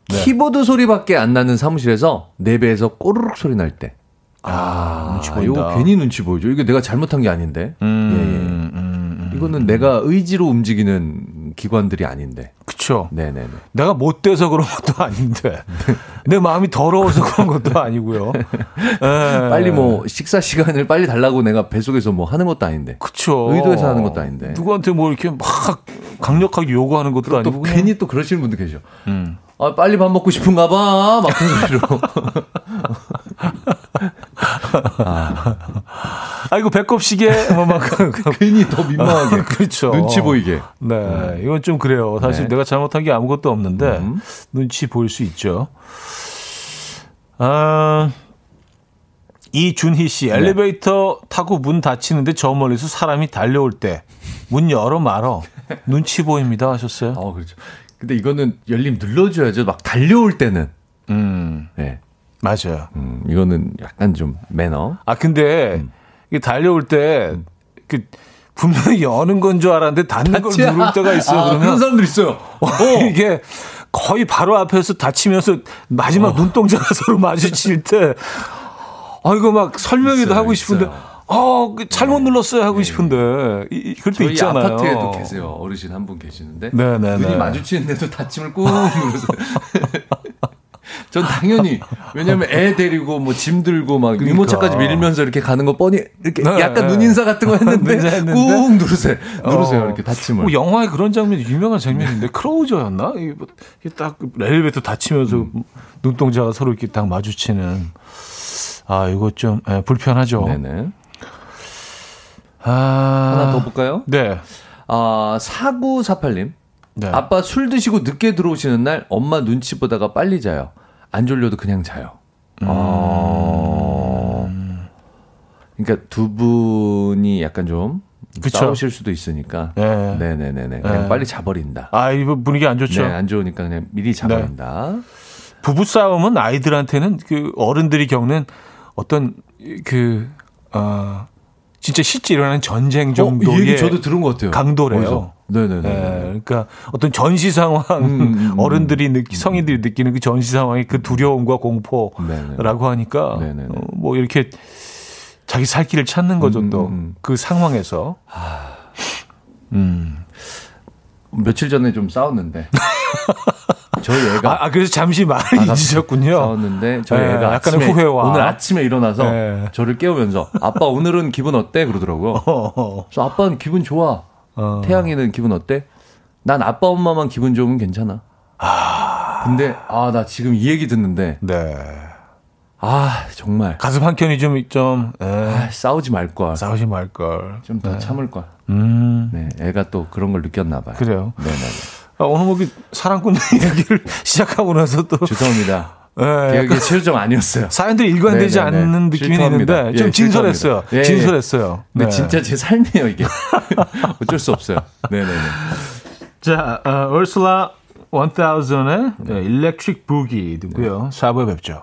네. 키보드 소리밖에 안 나는 사무실에서 내 배에서 꼬르륵 소리 날 때. 아, 눈치 보인다. 이거 괜히 눈치 보이죠. 이게 내가 잘못한 게 아닌데. 음, 예, 예. 음, 음. 이거는 내가 의지로 움직이는 기관들이 아닌데. 그쵸. 네네네. 내가 못 돼서 그런 것도 아닌데. <laughs> 내 마음이 더러워서 그런 것도 아니고요. 예. <laughs> 빨리 뭐 식사 시간을 빨리 달라고 내가 뱃속에서 뭐 하는 것도 아닌데. 그쵸. 의도해서 하는 것도 아닌데. 누구한테 뭐 이렇게 막 강력하게 요구하는 것도 또 아니고. 그냥- 괜히 또 그러시는 분도 계셔. 음. 아, 빨리 밥 먹고 싶은가 봐. 막 그런 소리로. <laughs> 아, 이거 배꼽 시계? 뭐 막. <laughs> 괜히 더 민망하게. <laughs> 그렇죠. 눈치 보이게. 네, 이건 좀 그래요. 사실 네. 내가 잘못한 게 아무것도 없는데 음. 눈치 보일 수 있죠. 아, 이준희 네. 씨 엘리베이터 타고 문 닫히는데 저 멀리서 사람이 달려올 때 문 열어 말어 눈치 보입니다 하셨어요. 어, 그렇죠. 근데 이거는 열림 눌러줘야죠. 막 달려올 때는. 음, 네. 맞아요. 음, 이거는 약간 좀 매너. 아 근데 음. 이게 달려올 때그 분명히 여는 건 줄 알았는데 닫는 걸 닫지 누를 때가 있어요. 아, 그런 그러면 사람들 있어요. 이게 거의 바로 앞에서 다치면서 마지막 눈동자가 <laughs> 서로 마주칠 때, 아, 이거 막 설명회도 있어요, 하고 싶은데, 있어요. 네. 어, 그 잘못 눌렀어요 하고 싶은데, 이, 이- 그럴 때 있잖아요. 아파트에도 계세요. 어르신 한 분 계시는데. 네네네. 눈이 마주치는데도 다침을 꾹 눌러서. <laughs> 전 당연히 왜냐면 애 데리고 뭐 짐 들고 막 그러니까. 유모차까지 밀면서 이렇게 가는 거 뻔히 이렇게 네, 약간 네. 눈 인사 같은 거 <laughs> 했는데. 꾹 누르세요. 누르세요. 어. 이렇게 다침을. 뭐 영화에 그런 장면이 유명한 장면인데, 크로우저였나? 이게 뭐 딱 엘리베이터 닫히면서 음. 눈동자가 서로 이렇게 딱 마주치는. 아, 이거 좀 예, 불편하죠. 네네. 아, 하나 더 볼까요? 네. 아, 4948님. 네. 아빠 술 드시고 늦게 들어오시는 날 엄마 눈치 보다가 빨리 자요. 안 졸려도 그냥 자요. 어. 그러니까 두 분이 약간 좀 그쵸. 싸우실 수도 있으니까. 네. 네네네네. 그냥 네. 빨리 자버린다. 아, 이거 분위기 안 좋죠. 네, 안 좋으니까 그냥 미리 자버린다. 부부 싸움은 아이들한테는 그 어른들이 겪는 어떤 그, 어, 진짜 실제 일어나는 전쟁 어, 이 정도의 얘기 저도 들은 것 같아요. 강도래요. 네네네. 예, 그러니까 어떤 전시 상황, 음, 음. 어른들이 느끼, 성인들이 느끼는 그 전시 상황의 그 두려움과 공포라고 네네. 하니까 네네네. 어, 뭐 이렇게 자기 살 길을 찾는 거죠 음, 또 음. 그 상황에서. 음. 며칠 전에 좀 싸웠는데. <laughs> 저희 애가 아, 아, 그래서 잠시 많이 아, 잊으셨군요. 싸웠는데 저희 네, 애가 약간의 후회와. 오늘 아침에 일어나서 네. 저를 깨우면서 아빠 오늘은 기분 어때 그러더라고요. 어, <laughs> 그래서 아빠는 기분 좋아. 어. 태양이는 기분 어때? 난 아빠 엄마만 기분 좋으면 괜찮아. 근데 아 나 지금 이 얘기 듣는데 네. 아 정말 가슴 한 켠이 좀, 좀, 예, 아, 싸우지 말 걸. 싸우지 말 걸. 좀 더 참을 걸. 음, 네, 애가 또 그런 걸 느꼈나 봐요. 그래요. 네네. 아, 오늘 뭐, 그 사랑꾼 <laughs> 이야기를 시작하고 나서 또. 죄송합니다. 예, 그게 최종 아니었어요. 사연들이 일관되지 네네네. 않는 느낌이. 있는데 좀 예, 진솔했어요. 예, 예. 진솔했어요. 근데 네. 진짜 제 삶이에요 이게. <laughs> 어쩔 수 없어요. 네네네. 자, 어, 울슬라 1000의 네. 일렉트릭 부기 듣고요. 4부에 뵙죠.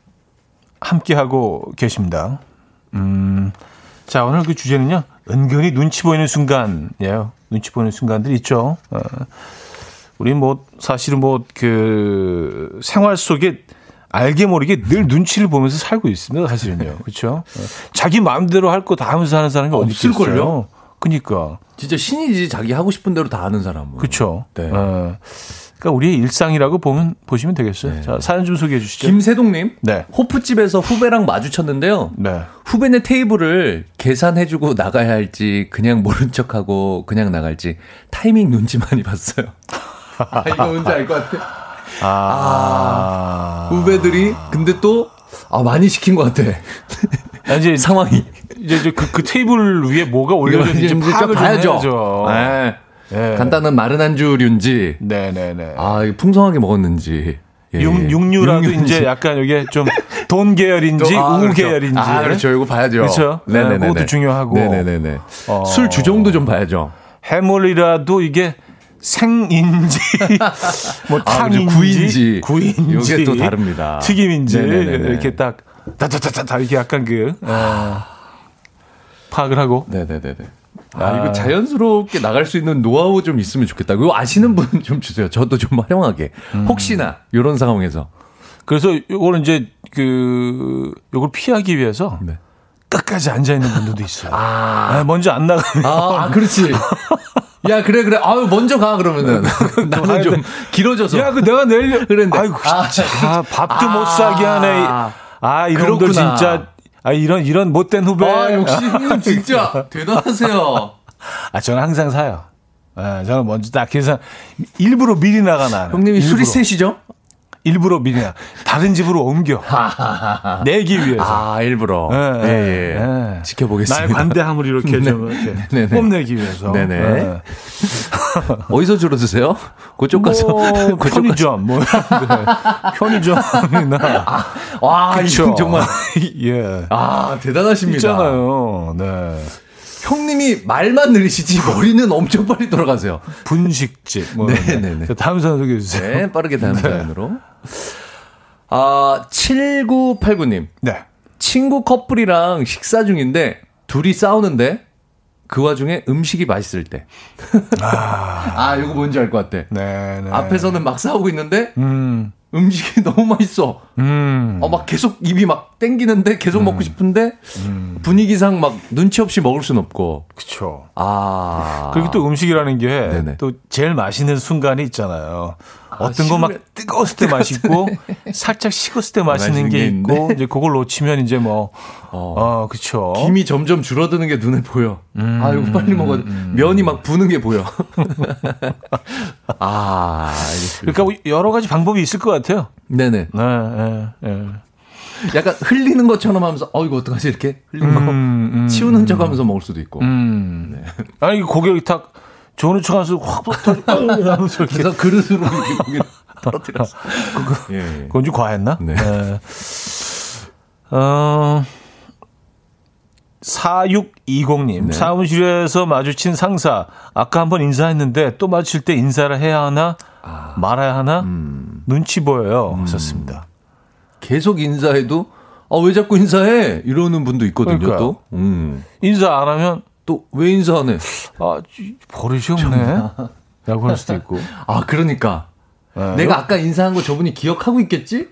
함께하고 계십니다. 음, 자, 오늘 그 주제는요. 은근히 눈치 보이는 순간이에요. 눈치 보이는 순간들 있죠. 어, 우리 뭐, 사실은 뭐, 그, 생활 속에 알게 모르게 늘 눈치를 보면서 살고 있습니다. 사실은요. 그렇죠? 자기 마음대로 할 거 다 하면서 사는 사람이 어디 없을걸요? 있겠어요. 그니까. 진짜 신이지 자기 하고 싶은 대로 다 하는 사람은. 그렇죠. 네. 어, 그러니까 우리의 일상이라고 보면 보시면 되겠어요. 네. 자, 사연 좀 소개해 주시죠. 김세동님. 네. 호프집에서 후배랑 마주쳤는데요. 네. 후배네 테이블을 계산해주고 나가야 할지 그냥 모른 척하고 그냥 나갈지 타이밍 눈치 많이 봤어요. <laughs> 아, 이거 뭔지 알 것 같아. 아. 후배들이 근데 또 아, 많이 시킨 것 같아. 아, 이제 상황이. 이제 그, 그 테이블 위에 뭐가 올려졌는지 좀 파악을 좀 봐야죠. 해야죠. 네. 예. 간단한 마른 안주류인지 네네네. 아 풍성하게 먹었는지 예. 육, 육류라도 육류인지. 이제 약간 이게 좀 돈 계열인지 또, 아, 우 그렇죠. 계열인지. 아 그렇죠 이거 봐야죠 그렇죠. 네, 네네 네 그것도 중요하고. 네네네 어. 술 주종도 좀 봐야죠 해물이라도 이게 생인지 <laughs> 뭐 아. 탕인지 구인지. 구인지 요게 또 다릅니다. 튀김인지 네네네네. 이렇게 딱 다다다다 이렇게 약간 그 어, 파악을 하고 네네네네. 아, 아. 이거 자연스럽게 나갈 수 있는 노하우 좀 있으면 좋겠다. 이거 아시는 분 좀 주세요. 저도 좀 활용하게. 음. 혹시나 이런 상황에서. 그래서 요거는 이제 그 요걸 피하기 위해서 네. 끝까지 앉아 있는 분들도 있어요. 아, 네, 먼저 안 나가면 아, 아, 그렇지. 야, 그래, 그래. 아유, 먼저 가, 그러면은. <laughs> 나는 좀 길어져서. 야, 그 내가 내려. 그랬는데. 아이고, 아, 진짜 밥도 아. 못 사게 하네. 아, 이놈들 그렇구나. 진짜. 아, 이런, 이런 못된 후배. 아, 역시 형님 진짜 <laughs> 대단하세요. 아, 저는 항상 사요. 아, 저는 먼저 딱 계산, 일부러 미리 나가 나. 형님이 술이 세시죠? 일부러 나. 다른 집으로 옮겨. <laughs> 내기 위해서. 아, 일부러. 예, 예, 예. 예. 지켜보겠습니다. 나의 관대함을 이렇게 <laughs> 좀 이렇게 네네. 뽐내기 위해서. 네네. 예. <laughs> 어디서 주로 드세요? 그쪽 가서. 뭐, 그쪽 편의점, 뭐, 네. 편의점이나. 와, 그쵸. 이분 정말. 예. 아, 대단하십니다. 있잖아요. 네. 형님이 말만 느리시지 머리는 엄청 빨리 돌아가세요. 분식집. 뭐. 네네네. 자, 다음 사연 소개해 주세요. 네, 빠르게 다음 사연으로. 아, 7989님. 네. 친구 커플이랑 식사 중인데 둘이 싸우는데 그 와중에 음식이 맛있을 때. 아, <laughs> 이거 뭔지 알 것 같아. 네, 네. 앞에서는 막 싸우고 있는데 음. 음식이 <laughs> 너무 맛있어. 음. 어, 막 계속 입이 막 땡기는데 계속 먹고 싶은데 분위기상 막 눈치 없이 먹을 순 없고. 그쵸. 아. 그리고 또 음식이라는 게. 또 제일 맛있는 순간이 있잖아요. 어떤 거 식으면- 막 뜨거웠을 때 맛있고 살짝 식었을 때 맛있는 게 게 있고. 이제 그걸 놓치면 이제 뭐 어. 어, 그쵸. 김이 점점 줄어드는 게 눈에 보여. 아, 이거 빨리 먹어. 면이 막 부는 게 보여. <laughs> 아, 알겠습니다. 그러니까 여러 가지 방법이 있을 것 같아요. 네네. 네, 네, 네. 약간 흘리는 것처럼 하면서, 어, 이거 어떡하지? 이렇게 흘리는 거. 음, 음, 치우는 척 하면서 먹을 수도 있고. 음. 아니 고객이 탁 좋은 척 하면서 확 터지- 하면서 <laughs> 이렇게 그래서 그릇으로 이렇게 떨어뜨렸어. <laughs> 예, 예. 그건 좀 과했나? 네. 어, 4620님, 네. 사무실에서 마주친 상사, 아까 한번 인사했는데 또 마주칠 때 인사를 해야 하나, 아. 말아야 하나, 음. 눈치 보여요. 하셨습니다. 계속 인사해도, 아, 왜 자꾸 인사해? 이러는 분도 있거든요, 그러니까요. 또. 음. 인사 안 하면, 또, 왜 인사 안 해? 아, 이- 버릇이 없네. 라고 할 수도 있고. 아, 그러니까. 네. 내가 아까 인사한 거 저분이 기억하고 있겠지?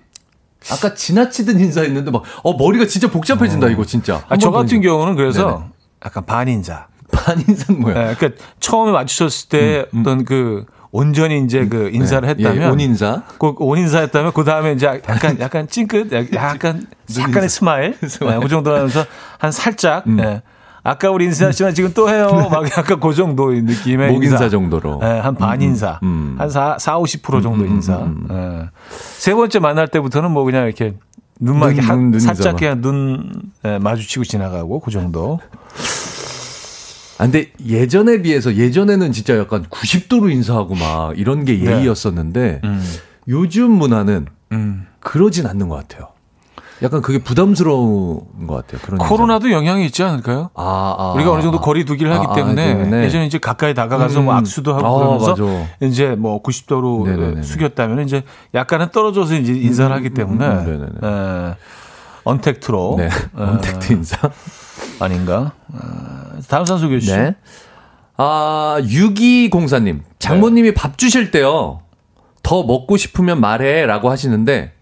아까 지나치듯 인사했는데 막, 어, 머리가 진짜 복잡해진다, 이거 진짜. 아, 저 같은 보니까. 경우는 그래서 네네. 약간 반인사. 반인사 뭐야? 네, 그러니까 처음에 마주쳤을 때 어떤 그 온전히 이제 그 인사를 네. 했다면 예, 온인사. 그 온인사였다면 그 다음에 이제 약간 약간 찡긋 약- <laughs> 약간 약간의 smile, <laughs> smile. 음. 네, 그 정도 하면서 한 살짝 예. 아까 우리 인사했지만 지금 또 해요. 막 약간 그 정도의 느낌의 목인사 정도로. 예, 한 반인사. 음, 음. 한 4, 4 50% 정도 인사. 음, 예. 세 번째 만날 때부터는 뭐 그냥 이렇게 눈만 눈, 이렇게 한- 눈, 눈 살짝. 그냥 눈 예, 마주치고 지나가고 그 정도. 아, 근데 예전에 비해서 예전에는 진짜 약간 90도로 인사하고 막 이런 게 네. 예의였었는데 음. 요즘 문화는 음. 그러진 않는 것 같아요. 약간 그게 부담스러운 것 같아요. 그런. 코로나도 영향이 있지 않을까요? 아, 아, 우리가 어느 정도 아. 거리 두기를 하기 아, 아, 때문에 때문에. 예전에 이제 가까이 다가가서 뭐 음. 악수도 하고 아, 그러면서 맞아. 이제 뭐 90도로 네네네네. 숙였다면 이제 약간은 떨어져서 이제 인사를 하기 때문에 음, 네네네. 에, 언택트로 네. 에, 언택트 인사. 아닌가? 어, 다음 선 소개해 주시죠. 네. 아, 6204님. 장모님이 밥 주실 때요. 더 먹고 싶으면 말해 라고 하시는데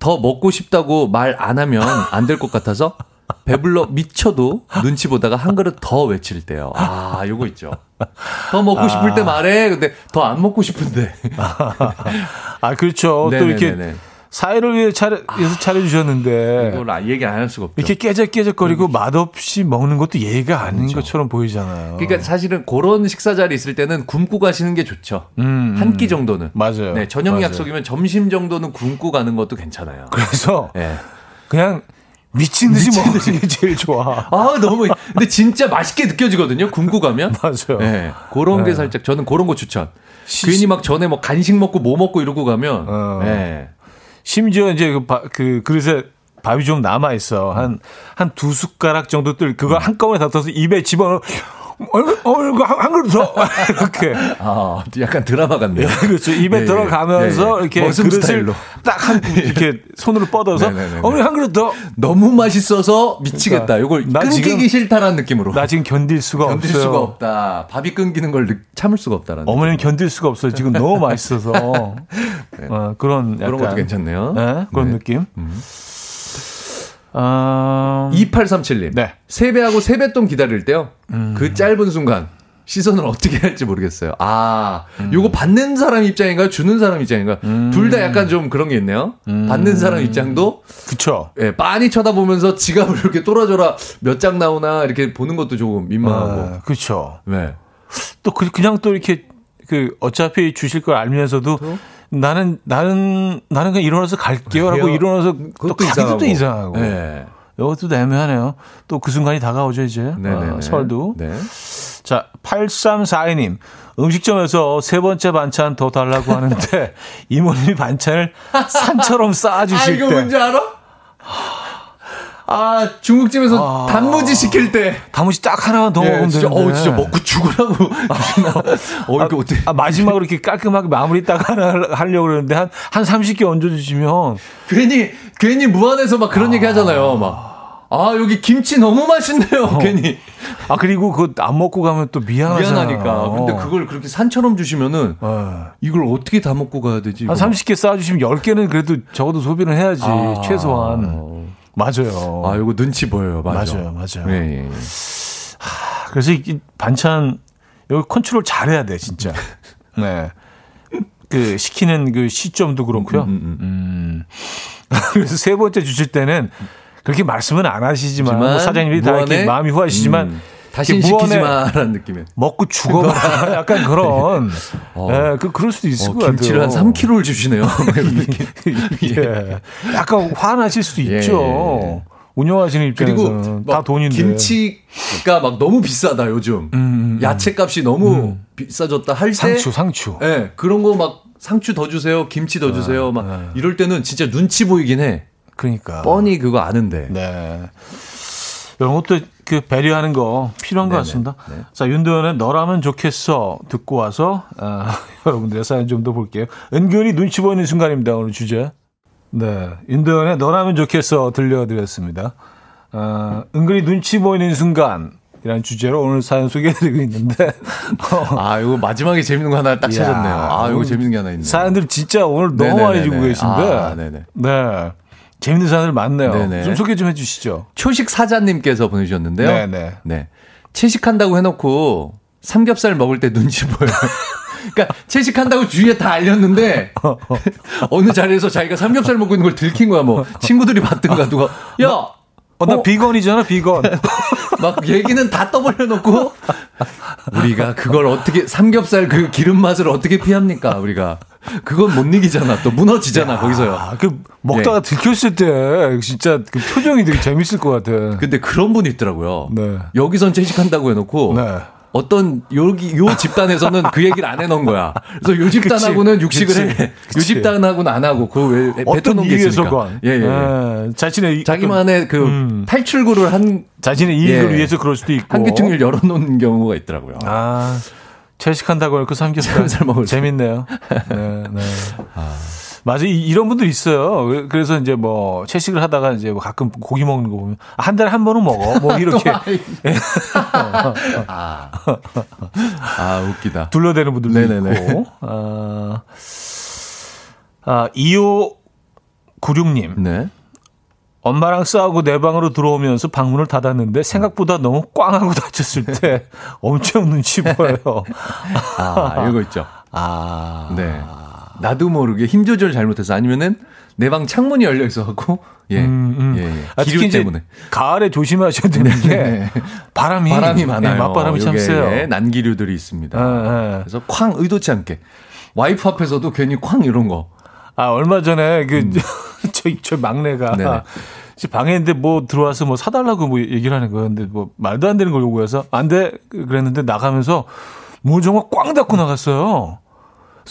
더 먹고 싶다고 말 안 하면 안 될 것 같아서 배불러 미쳐도 눈치 보다가 한 그릇 더 외칠 때요. 아, 요거 있죠. 더 먹고 싶을 때 말해. 근데 더 안 먹고 싶은데. 아 그렇죠. 또 이렇게. 사회를 위해 차려 위해서 차려 주셨는데 이걸 아, 얘기 안 할 수가 없죠. 이렇게 깨작깨작거리고 맛없이 먹는 것도 예의가 아닌 것처럼 보이잖아요. 그러니까 사실은 그런 식사 자리 있을 때는 굶고 가시는 게 좋죠. 음, 한끼 정도는. 맞아요. 네, 저녁 맞아요. 약속이면 점심 정도는 굶고 가는 것도 괜찮아요. 그래서 예. 그냥 미친 듯이 먹는 게 제일 좋아. 아, 너무. 근데 진짜 맛있게 느껴지거든요. 굶고 가면. 맞아요. 네. 그런 게 네. 살짝 저는 그런 거 추천. 시- 괜히 막 전에 뭐 간식 먹고 뭐 먹고 이러고 가면 어. 네. 심지어 이제 그, 바- 그 그릇에 밥이 좀 남아 있어. 한 한 두 숟가락 정도 뜰 그거 한꺼번에 다 떠서 입에 집어 이거 한, 한 그릇 더 <laughs> 이렇게. 아, 약간 드라마 같네요. 그렇죠. 입에 예, 예. 들어가면서 예, 예. 이렇게 그릇을 스타일로. 딱한 이렇게 손으로 뻗어서 네네네네. 어머니 한 그릇 더. 너무 맛있어서 미치겠다. 이걸 나 끊기기 지금- 싫다라는 느낌으로. 나 지금 견딜 수가 견딜 없어요. 수가 없다. 밥이 끊기는 걸 느- 참을 수가 없다라는. 어머니는 견딜 수가 없어요. 지금 너무 맛있어서. <laughs> 어, 그런 약간 그런 것도 괜찮네요. 네, 그런 네. 느낌. 아, 2837님. 네. 세배하고 세뱃돈 기다릴 때요. 그 짧은 순간 시선을 어떻게 할지 모르겠어요. 아, 요거 받는 사람 입장인가요? 주는 사람 입장인가요? 둘다 약간 좀 그런 게 있네요. 받는 사람 입장도 그쵸. 예, 빤히 쳐다보면서 지갑을 이렇게 떨어져라 몇 장 나오나 이렇게 보는 것도 조금 민망하고. 아, 그쵸. 네. 또 그, 그냥 또 이렇게 그 어차피 주실 걸 알면서도 나는 나는 나는 그냥 일어나서 갈게요라고? 일어나서 또 가기도 또 이상하고. 네. 이것도 애매하네요. 또 그 순간이 다가오죠 이제. 네네네. 어, 설도. 네. 자, 8342님. 음식점에서 세 번째 반찬 더 달라고 하는데 <laughs> 이모님이 반찬을 산처럼 아, 쌓아주실 이거 때 뭔지 알아? <laughs> 아, 중국집에서 단무지 시킬 때. 단무지 딱 하나만 더 예, 먹으면 진짜, 되는데. 어, 진짜 먹고 죽으라고 <laughs> 주시나. 어, 이렇게 어떻게. 아, 마지막으로 이렇게 깔끔하게 마무리 딱 하나 하려고 그러는데 한, 한 30개 얹어주시면 괜히, 괜히 무안에서 막 그런 얘기 하잖아요. 막. 아, 여기 김치 너무 맛있네요. 괜히. 아 그리고 그거 안 먹고 가면 또 미안하잖아요. 미안하니까. 근데 그걸 그렇게 산처럼 주시면은 어. 이걸 어떻게 다 먹고 가야 되지? 한 이거? 30개 쌓아주시면 10개는 그래도 적어도 소비를 해야지 아. 최소한 맞아요. 아, 이거 눈치 보여요. 맞아. 맞아요, 맞아요. 예, 예, 예. 그래서 이 반찬 여기 컨트롤 잘해야 돼 진짜. <laughs> 네. 그 시키는 그 시점도 그렇고요. 음, 음, 음. <laughs> 그래서 세 번째 주실 때는 그렇게 말씀은 안 하시지만 뭐 사장님이 다 이렇게 마음이 후하시지만 음, 다시 시키지 마라는 느낌에. 먹고 죽어라 <laughs> 약간 그런 어. 예, 그 그럴 수도 있을 어, 것 같아요. 김치를 한 3kg를 주시네요. <laughs> <laughs> 예. 약간 화나실 수도 예. 있죠. 운영하시는 입장에서는 그리고 다막 돈인데. 김치가 막 너무 비싸다 요즘. 음, 음. 야채 값이 너무 비싸졌다 할 때. 상추, 상추. 예, 그런 거 막 상추 더 주세요, 김치 더 주세요, 막 네. 이럴 때는 진짜 눈치 보이긴 해. 그러니까. 뻔히 그거 아는데. 네. 이런 것도 그 배려하는 거 필요한 것 네네. 같습니다. 네. 자, 윤도현의 너라면 좋겠어 듣고 와서 아, <laughs> 여러분들의 사연 좀 더 볼게요. 은근히 눈치 보이는 순간입니다. 오늘 주제. 네. 윤도현의 너라면 좋겠어 들려드렸습니다. 아, 은근히 눈치 보이는 순간. 이라는 주제로 오늘 사연 소개해드리고 있는데 어, <laughs> 아, 이거 마지막에 재밌는 거 하나 딱 찾았네요. 아, 이거 재밌는 게 하나 있네요. 사연들 진짜 오늘 너무 네네네네. 많이 주고 계신데 아, 네네. 네 재밌는 사연들 많네요. 네네. 좀 소개 좀 해주시죠. 초식 사자님께서 보내주셨는데요. 네네. 네. 채식한다고 해놓고 삼겹살 먹을 때 눈치 보여요. <laughs> 그러니까 채식한다고 주위에 다 알렸는데 <laughs> 어느 자리에서 자기가 삼겹살 먹고 있는 걸 들킨 거야. 뭐 친구들이 봤든가 누가 야. 어, 나 어? 비건이잖아, 비건. <laughs> 막 얘기는 다 떠벌려 놓고 <laughs> 우리가 그걸 어떻게 삼겹살 그 기름 맛을 어떻게 피합니까 우리가 그건 못 이기잖아 또 무너지잖아 거기서요 아, 그 먹다가 들켰을 때 진짜 그 표정이 되게 재밌을 것 같아. 근데 그런 분이 있더라고요 네. 여기선 채식한다고 해놓고 네. 어떤 여기 요 집단에서는 그 얘기를 안 해놓은 거야. 그래서 요 집단하고는 육식을 그치, 해. 요 그치. 집단하고는 안 하고 그왜 뱉어놓은 게 있으니까. 예, 예, 예. 예, 자신의 이- 자기만의 그 음. 탈출구를 한 자신의 이익을 예. 위해서 그럴 수도 있고. 한귀퉁이를 열어놓은 경우가 있더라고요. 아, 채식한다고 해서 삼겹살. 삼겹살 먹을 때. 재밌네요. 네, 네. <laughs> 아. 맞아, 이- 이런 분들 있어요. 그래서 이제 뭐 채식을 하다가 이제 뭐 가끔 고기 먹는 거 보면 아, 한 달에 한 번은 먹어. 뭐 <laughs> 이렇게 <laughs> 아, 아 웃기다. 둘러대는 분들도 네네네. 있고. 아, 아 2596님. 네. 엄마랑 싸우고 내 방으로 들어오면서 방문을 닫았는데 생각보다 너무 꽝 하고 닫혔을 때 <laughs> 엄청 눈치 보여요. 아 이거 있죠. 아, 네. 나도 모르게 힘 조절 잘못해서 아니면은 내 방 창문이 열려 있어갖고 예, 음, 음. 예, 예. 아, 기류 때문에 가을에 조심하셔야 되는 게 네. 바람이 바람이 많아요. 예, 맞바람이 참 세요. 예, 난기류들이 있습니다. 예, 예. 그래서 쾅 의도치 않게 와이프 앞에서도 괜히 쾅 이런 거. 아 얼마 전에 그 <laughs> 저희 저 막내가 음. 네네. 이제 방에 있는데 뭐 들어와서 뭐 사달라고 뭐 얘기를 하는. 근데 뭐 말도 안 되는 걸 요구해서 안 돼 그랬는데 나가면서 문을 정말 꽝 닫고 나갔어요.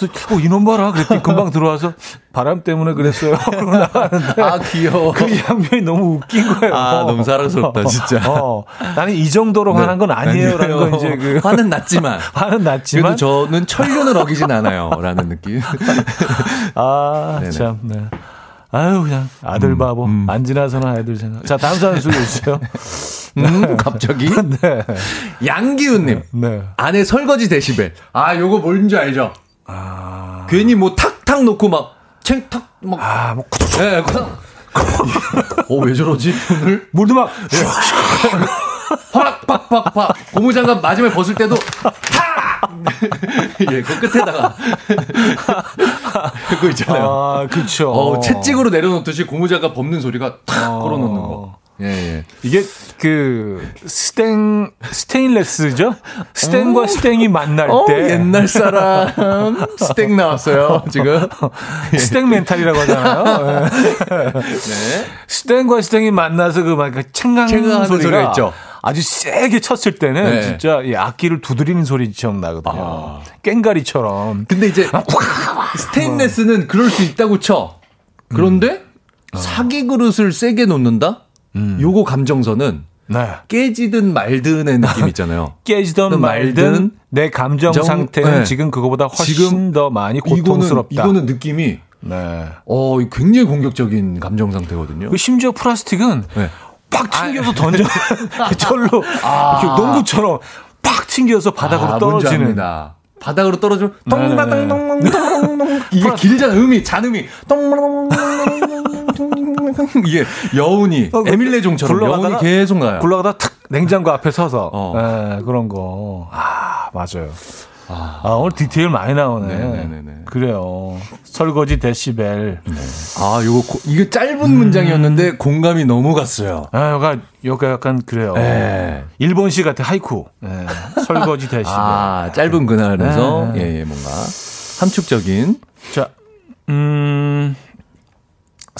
그래서 어, 이놈 봐라 그랬더니 <laughs> 금방 들어와서 바람 때문에 그랬어요. 그러고 나가는데 아 귀여워. 그 장면이 너무 웃긴 거예요. 아, 너무 사랑스럽다, 진짜. 어, 나는 이 정도로 화난 건 아니에요라는 건 이제 그 화는 났지만 <laughs> 화는 났지만 그래도 저는 천륜을 어기진 않아요라는 느낌. <laughs> 아. 참, 네. 아유, 그냥 아들 바보. 안 지나서는 아이들 생각. 자, 다음 사연 소개해 주세요. 음, 갑자기 네. 양기훈님 네. 안에 설거지 데시벨. 아 요거 뭔지 알죠? 아, 괜히 뭐 탁탁 놓고 막 챙탁 막. 아, 뭐, 예, 그냥. 어 왜 저러지 오늘? 물도 막, 확 팍 팍 팍 고무장갑 마지막에 벗을 때도 탁! <laughs> 예, 그 끝에다가 그거 있잖아요. 아, 그쵸. 어, 채찍으로 내려놓듯이 고무장갑 벗는 소리가 탁 어. 걸어놓는 거. 예, 예. 이게 그, 스탱, 스테인레스죠? 스탱과 스탱이 만날 어, 때. 옛날 사람 스택 나왔어요 지금. <laughs> 스탱 멘탈이라고 하잖아요. 예. 네. 스탱과 스탱이 만나서 그막 챙강 소리가 소리가 있죠. 아주 세게 쳤을 때는 네. 진짜 이 악기를 두드리는 소리처럼 나거든요. 아. 깽가리처럼. 근데 이제 스테인레스는 그럴 수 있다고 쳐. 그런데 사기 그릇을 세게 놓는다? 요거 감정선은 네. 깨지든 말든의 느낌 <laughs> 있잖아요. 깨지던 말든 말든 내 감정 정- 상태는 네. 지금 그거보다 훨씬 지금 더 많이 이거는 고통스럽다. 이거는 느낌이 네. 어 굉장히 공격적인 감정 상태거든요. 그 심지어 플라스틱은 네. 팍 튕겨서 던져 <laughs> 절로 이렇게 농구처럼 팍 튕겨서 바닥으로 아, 떨어지는. 바닥으로 떨어지면 네네네. 똥마똥똥똥똥똥 이게 길잖아 음이 잔음이 똥마 똥똥똥똥 이게 여운이 어, 그 에밀레 종처럼 굴러가다가- 여운이 계속 나요. 굴러가다 탁 냉장고 앞에 서서 어. 예, 그런 거. 아 맞아요. 아, 오늘 디테일 많이 나오네. 네네네네. 그래요. 설거지 데시벨. 아, 요거 고- 이게 짧은 문장이었는데 공감이 너무 갔어요. 아, 여가 여가 약간 그래요. 네. 일본식 같아 하이쿠. 예, 설거지 <laughs> 데시벨. 아, 짧은 그날에서 네. 예, 예, 뭔가 함축적인 자, 음,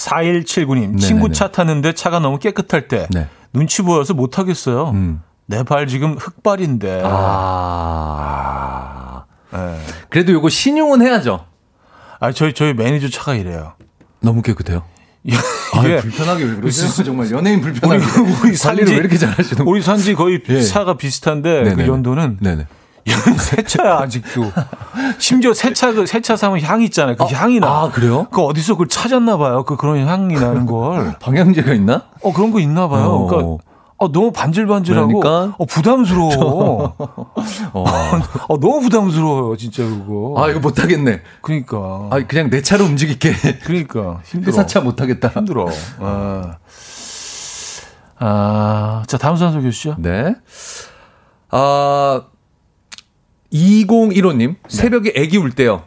4179님. 네네네. 친구 차 탔는데 차가 너무 깨끗할 때 네. 눈치 보여서 못 하겠어요. 음. 내발 지금 흑발인데. 아. 예. 그래도 요거 신용은 해야죠. 아, 저희 저희 매니저 차가 이래요. 너무 깨끗해요. 이게 아, 불편하게 왜 그러세요? 정말 연예인 불편하게. 우리, 우리 산지 왜 이렇게 잘하시는? 우리 산지 거의 예. 차가 비슷한데 네네네. 그 연도는 네네. 새 차야 아직도. 심지어 새차새차 사면 향이 있잖아요. 그 향이 나. 아, 그래요? 그 어디서 그걸 찾았나 봐요. 그 그런 향이 나는 걸. <laughs> 방향제가 있나? 어 그런 거 있나 봐요. 어. 그러니까 어, 너무 반질반질하고 그러니까? 어 부담스러워. <laughs> 어. 어 너무 부담스러워요, 진짜 그거. 아, 이거 못 하겠네. 그러니까. 아, 그냥 내 차로 움직일게. 그러니까 힘들어. 회사차 못 하겠다. 힘들어. 아. 아, 자 다음 사연 소개해 주시죠. 네. 아, 2015님, 새벽에 애기 울 때요.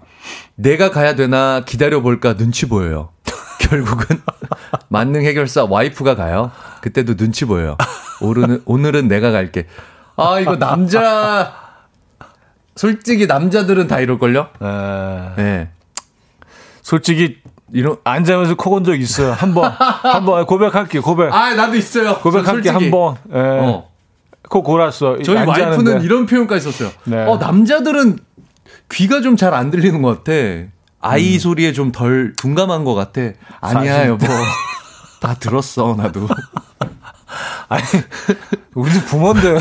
내가 가야 되나 기다려볼까 눈치 보여요. <laughs> 결국은 <laughs> 만능 해결사 와이프가 가요. 그때도 눈치 보여요. 오늘은, 오늘은 내가 갈게. 아, 이거 남자, 솔직히 남자들은 다 이럴걸요? 에, 네. 솔직히 이런, 앉아면서 코곤적 있어요. 한 번 한 번 고백할게요. 고백. 아, 나도 있어요. 고백할게 솔직히. 한번. 예. 어. 코 골았어. 저희. 와이프는 이런 표현까지 썼어요. 네. 어, 남자들은 귀가 좀 잘 안 들리는 것 같아. 아이 소리에 좀 덜 둔감한 것 같아. 아니야, 사실- 여보. 다 들었어, 나도. <laughs> 아니 <laughs> 우리도 부모인데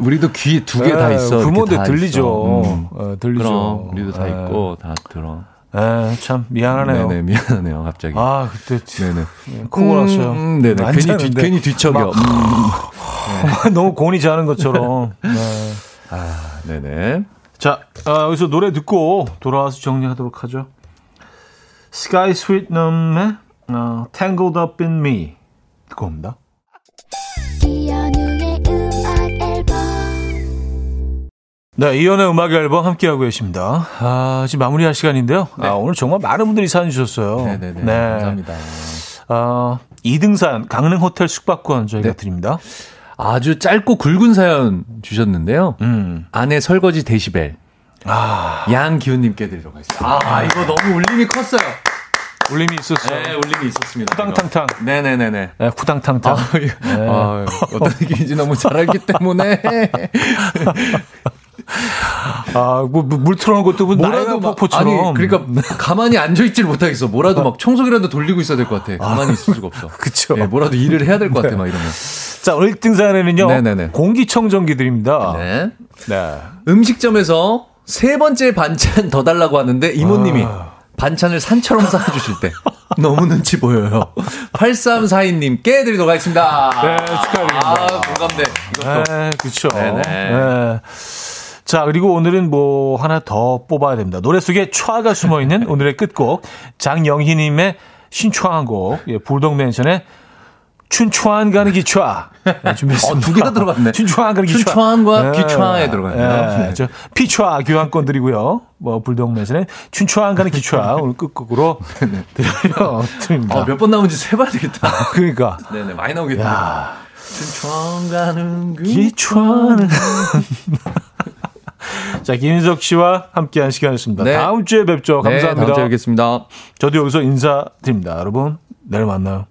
우리도 귀에 두개다 예, 있어. 부모인데 다 들리죠. 음. 어, 들리죠. 그럼, 우리도 다 예. 있고, 다 들어. 예, 참 미안하네요. 네네, 미안하네요, 갑자기. 아 그때 네네. 코 골았어요. 음, 네네. 괜히, 뒤, 괜히 뒤척여. 막 음. <laughs> 너무 곤이 자는 것처럼. 네. 아, 네네. 자, 아, 여기서 노래 듣고 돌아와서 정리하도록 하죠. Sky Sweet Num의 어, Tangled Up in Me 듣고 옵니다. 네, 이연의 음악 앨범 함께하고 계십니다. 아, 지금 마무리할 시간인데요. 아, 오늘 정말 많은 분들이 사연 주셨어요. 네. 네네 네. 감사합니다. 아, 2등 사연, 강릉 호텔 숙박권 저희가 네. 드립니다. 아주 짧고 굵은 사연 주셨는데요. 음. 아내 설거지 데시벨. 아, 양기훈님께 드리도록 하겠습니다. 아, 이거 너무 울림이 컸어요. 울림이 있었어요. 네, 울림이 있었습니다. 후당탕탕. 네네네네. 네, 후당탕탕. 아, 이거- 아, 어떤 <laughs> 느낌인지 너무 잘 알기 때문에. <laughs> 아, 뭐, 뭐, 물 틀어놓은 것도 뭐 막- 폭포처럼. 아니, 그러니까 가만히 앉아있질 못하겠어. 뭐라도 막 청소기라도 돌리고 있어야 될 것 같아. 가만히 있을 수가 없어. 그쵸. 예, 뭐라도 일을 해야 될 것 같아, 막 이러면. 자, 오늘 1등 사연에는요. 네네네. 공기청정기 드립니다. 네. 네. 음식점에서 세 번째 반찬 더 달라고 하는데 이모님이 반찬을 산처럼 쌓아주실 때 <laughs> 너무 눈치 보여요. 8342님께 드리도록 하겠습니다. 네, 축하드립니다. 아, 공감대. 이것도. 네, 그렇죠. 네네. 네. 자, 그리고 오늘은 뭐 하나 더 뽑아야 됩니다. 노래 속에 촤가 숨어 있는 오늘의 끝곡 장영희 님의 신청한 곡, 예, 불독 맨션의 춘추한 가는 기촤 네, 준비했습니다. <laughs> 어, 두 개가 들어갔네. 춘추한 가는 기촤. 춘추한과 기촤에 들어갔네요. 네. 저 피촤 교환권 드리고요. 뭐 불독맨션의 춘추한 가는 기촤 <laughs> 오늘 끝곡으로 드려 <laughs> 드립니다. 아, 몇번 나오는지 세봐야 되겠다. 그러니까 네네, 많이 나오겠다. 야. 춘천 가는 그. 기촤는 자, 김인석 씨와 함께한 시간이었습니다. 네. 다음 주에 뵙죠. 네, 감사합니다. 다음 주에 뵙겠습니다. 저도 여기서 인사드립니다. 여러분, 내일 만나요.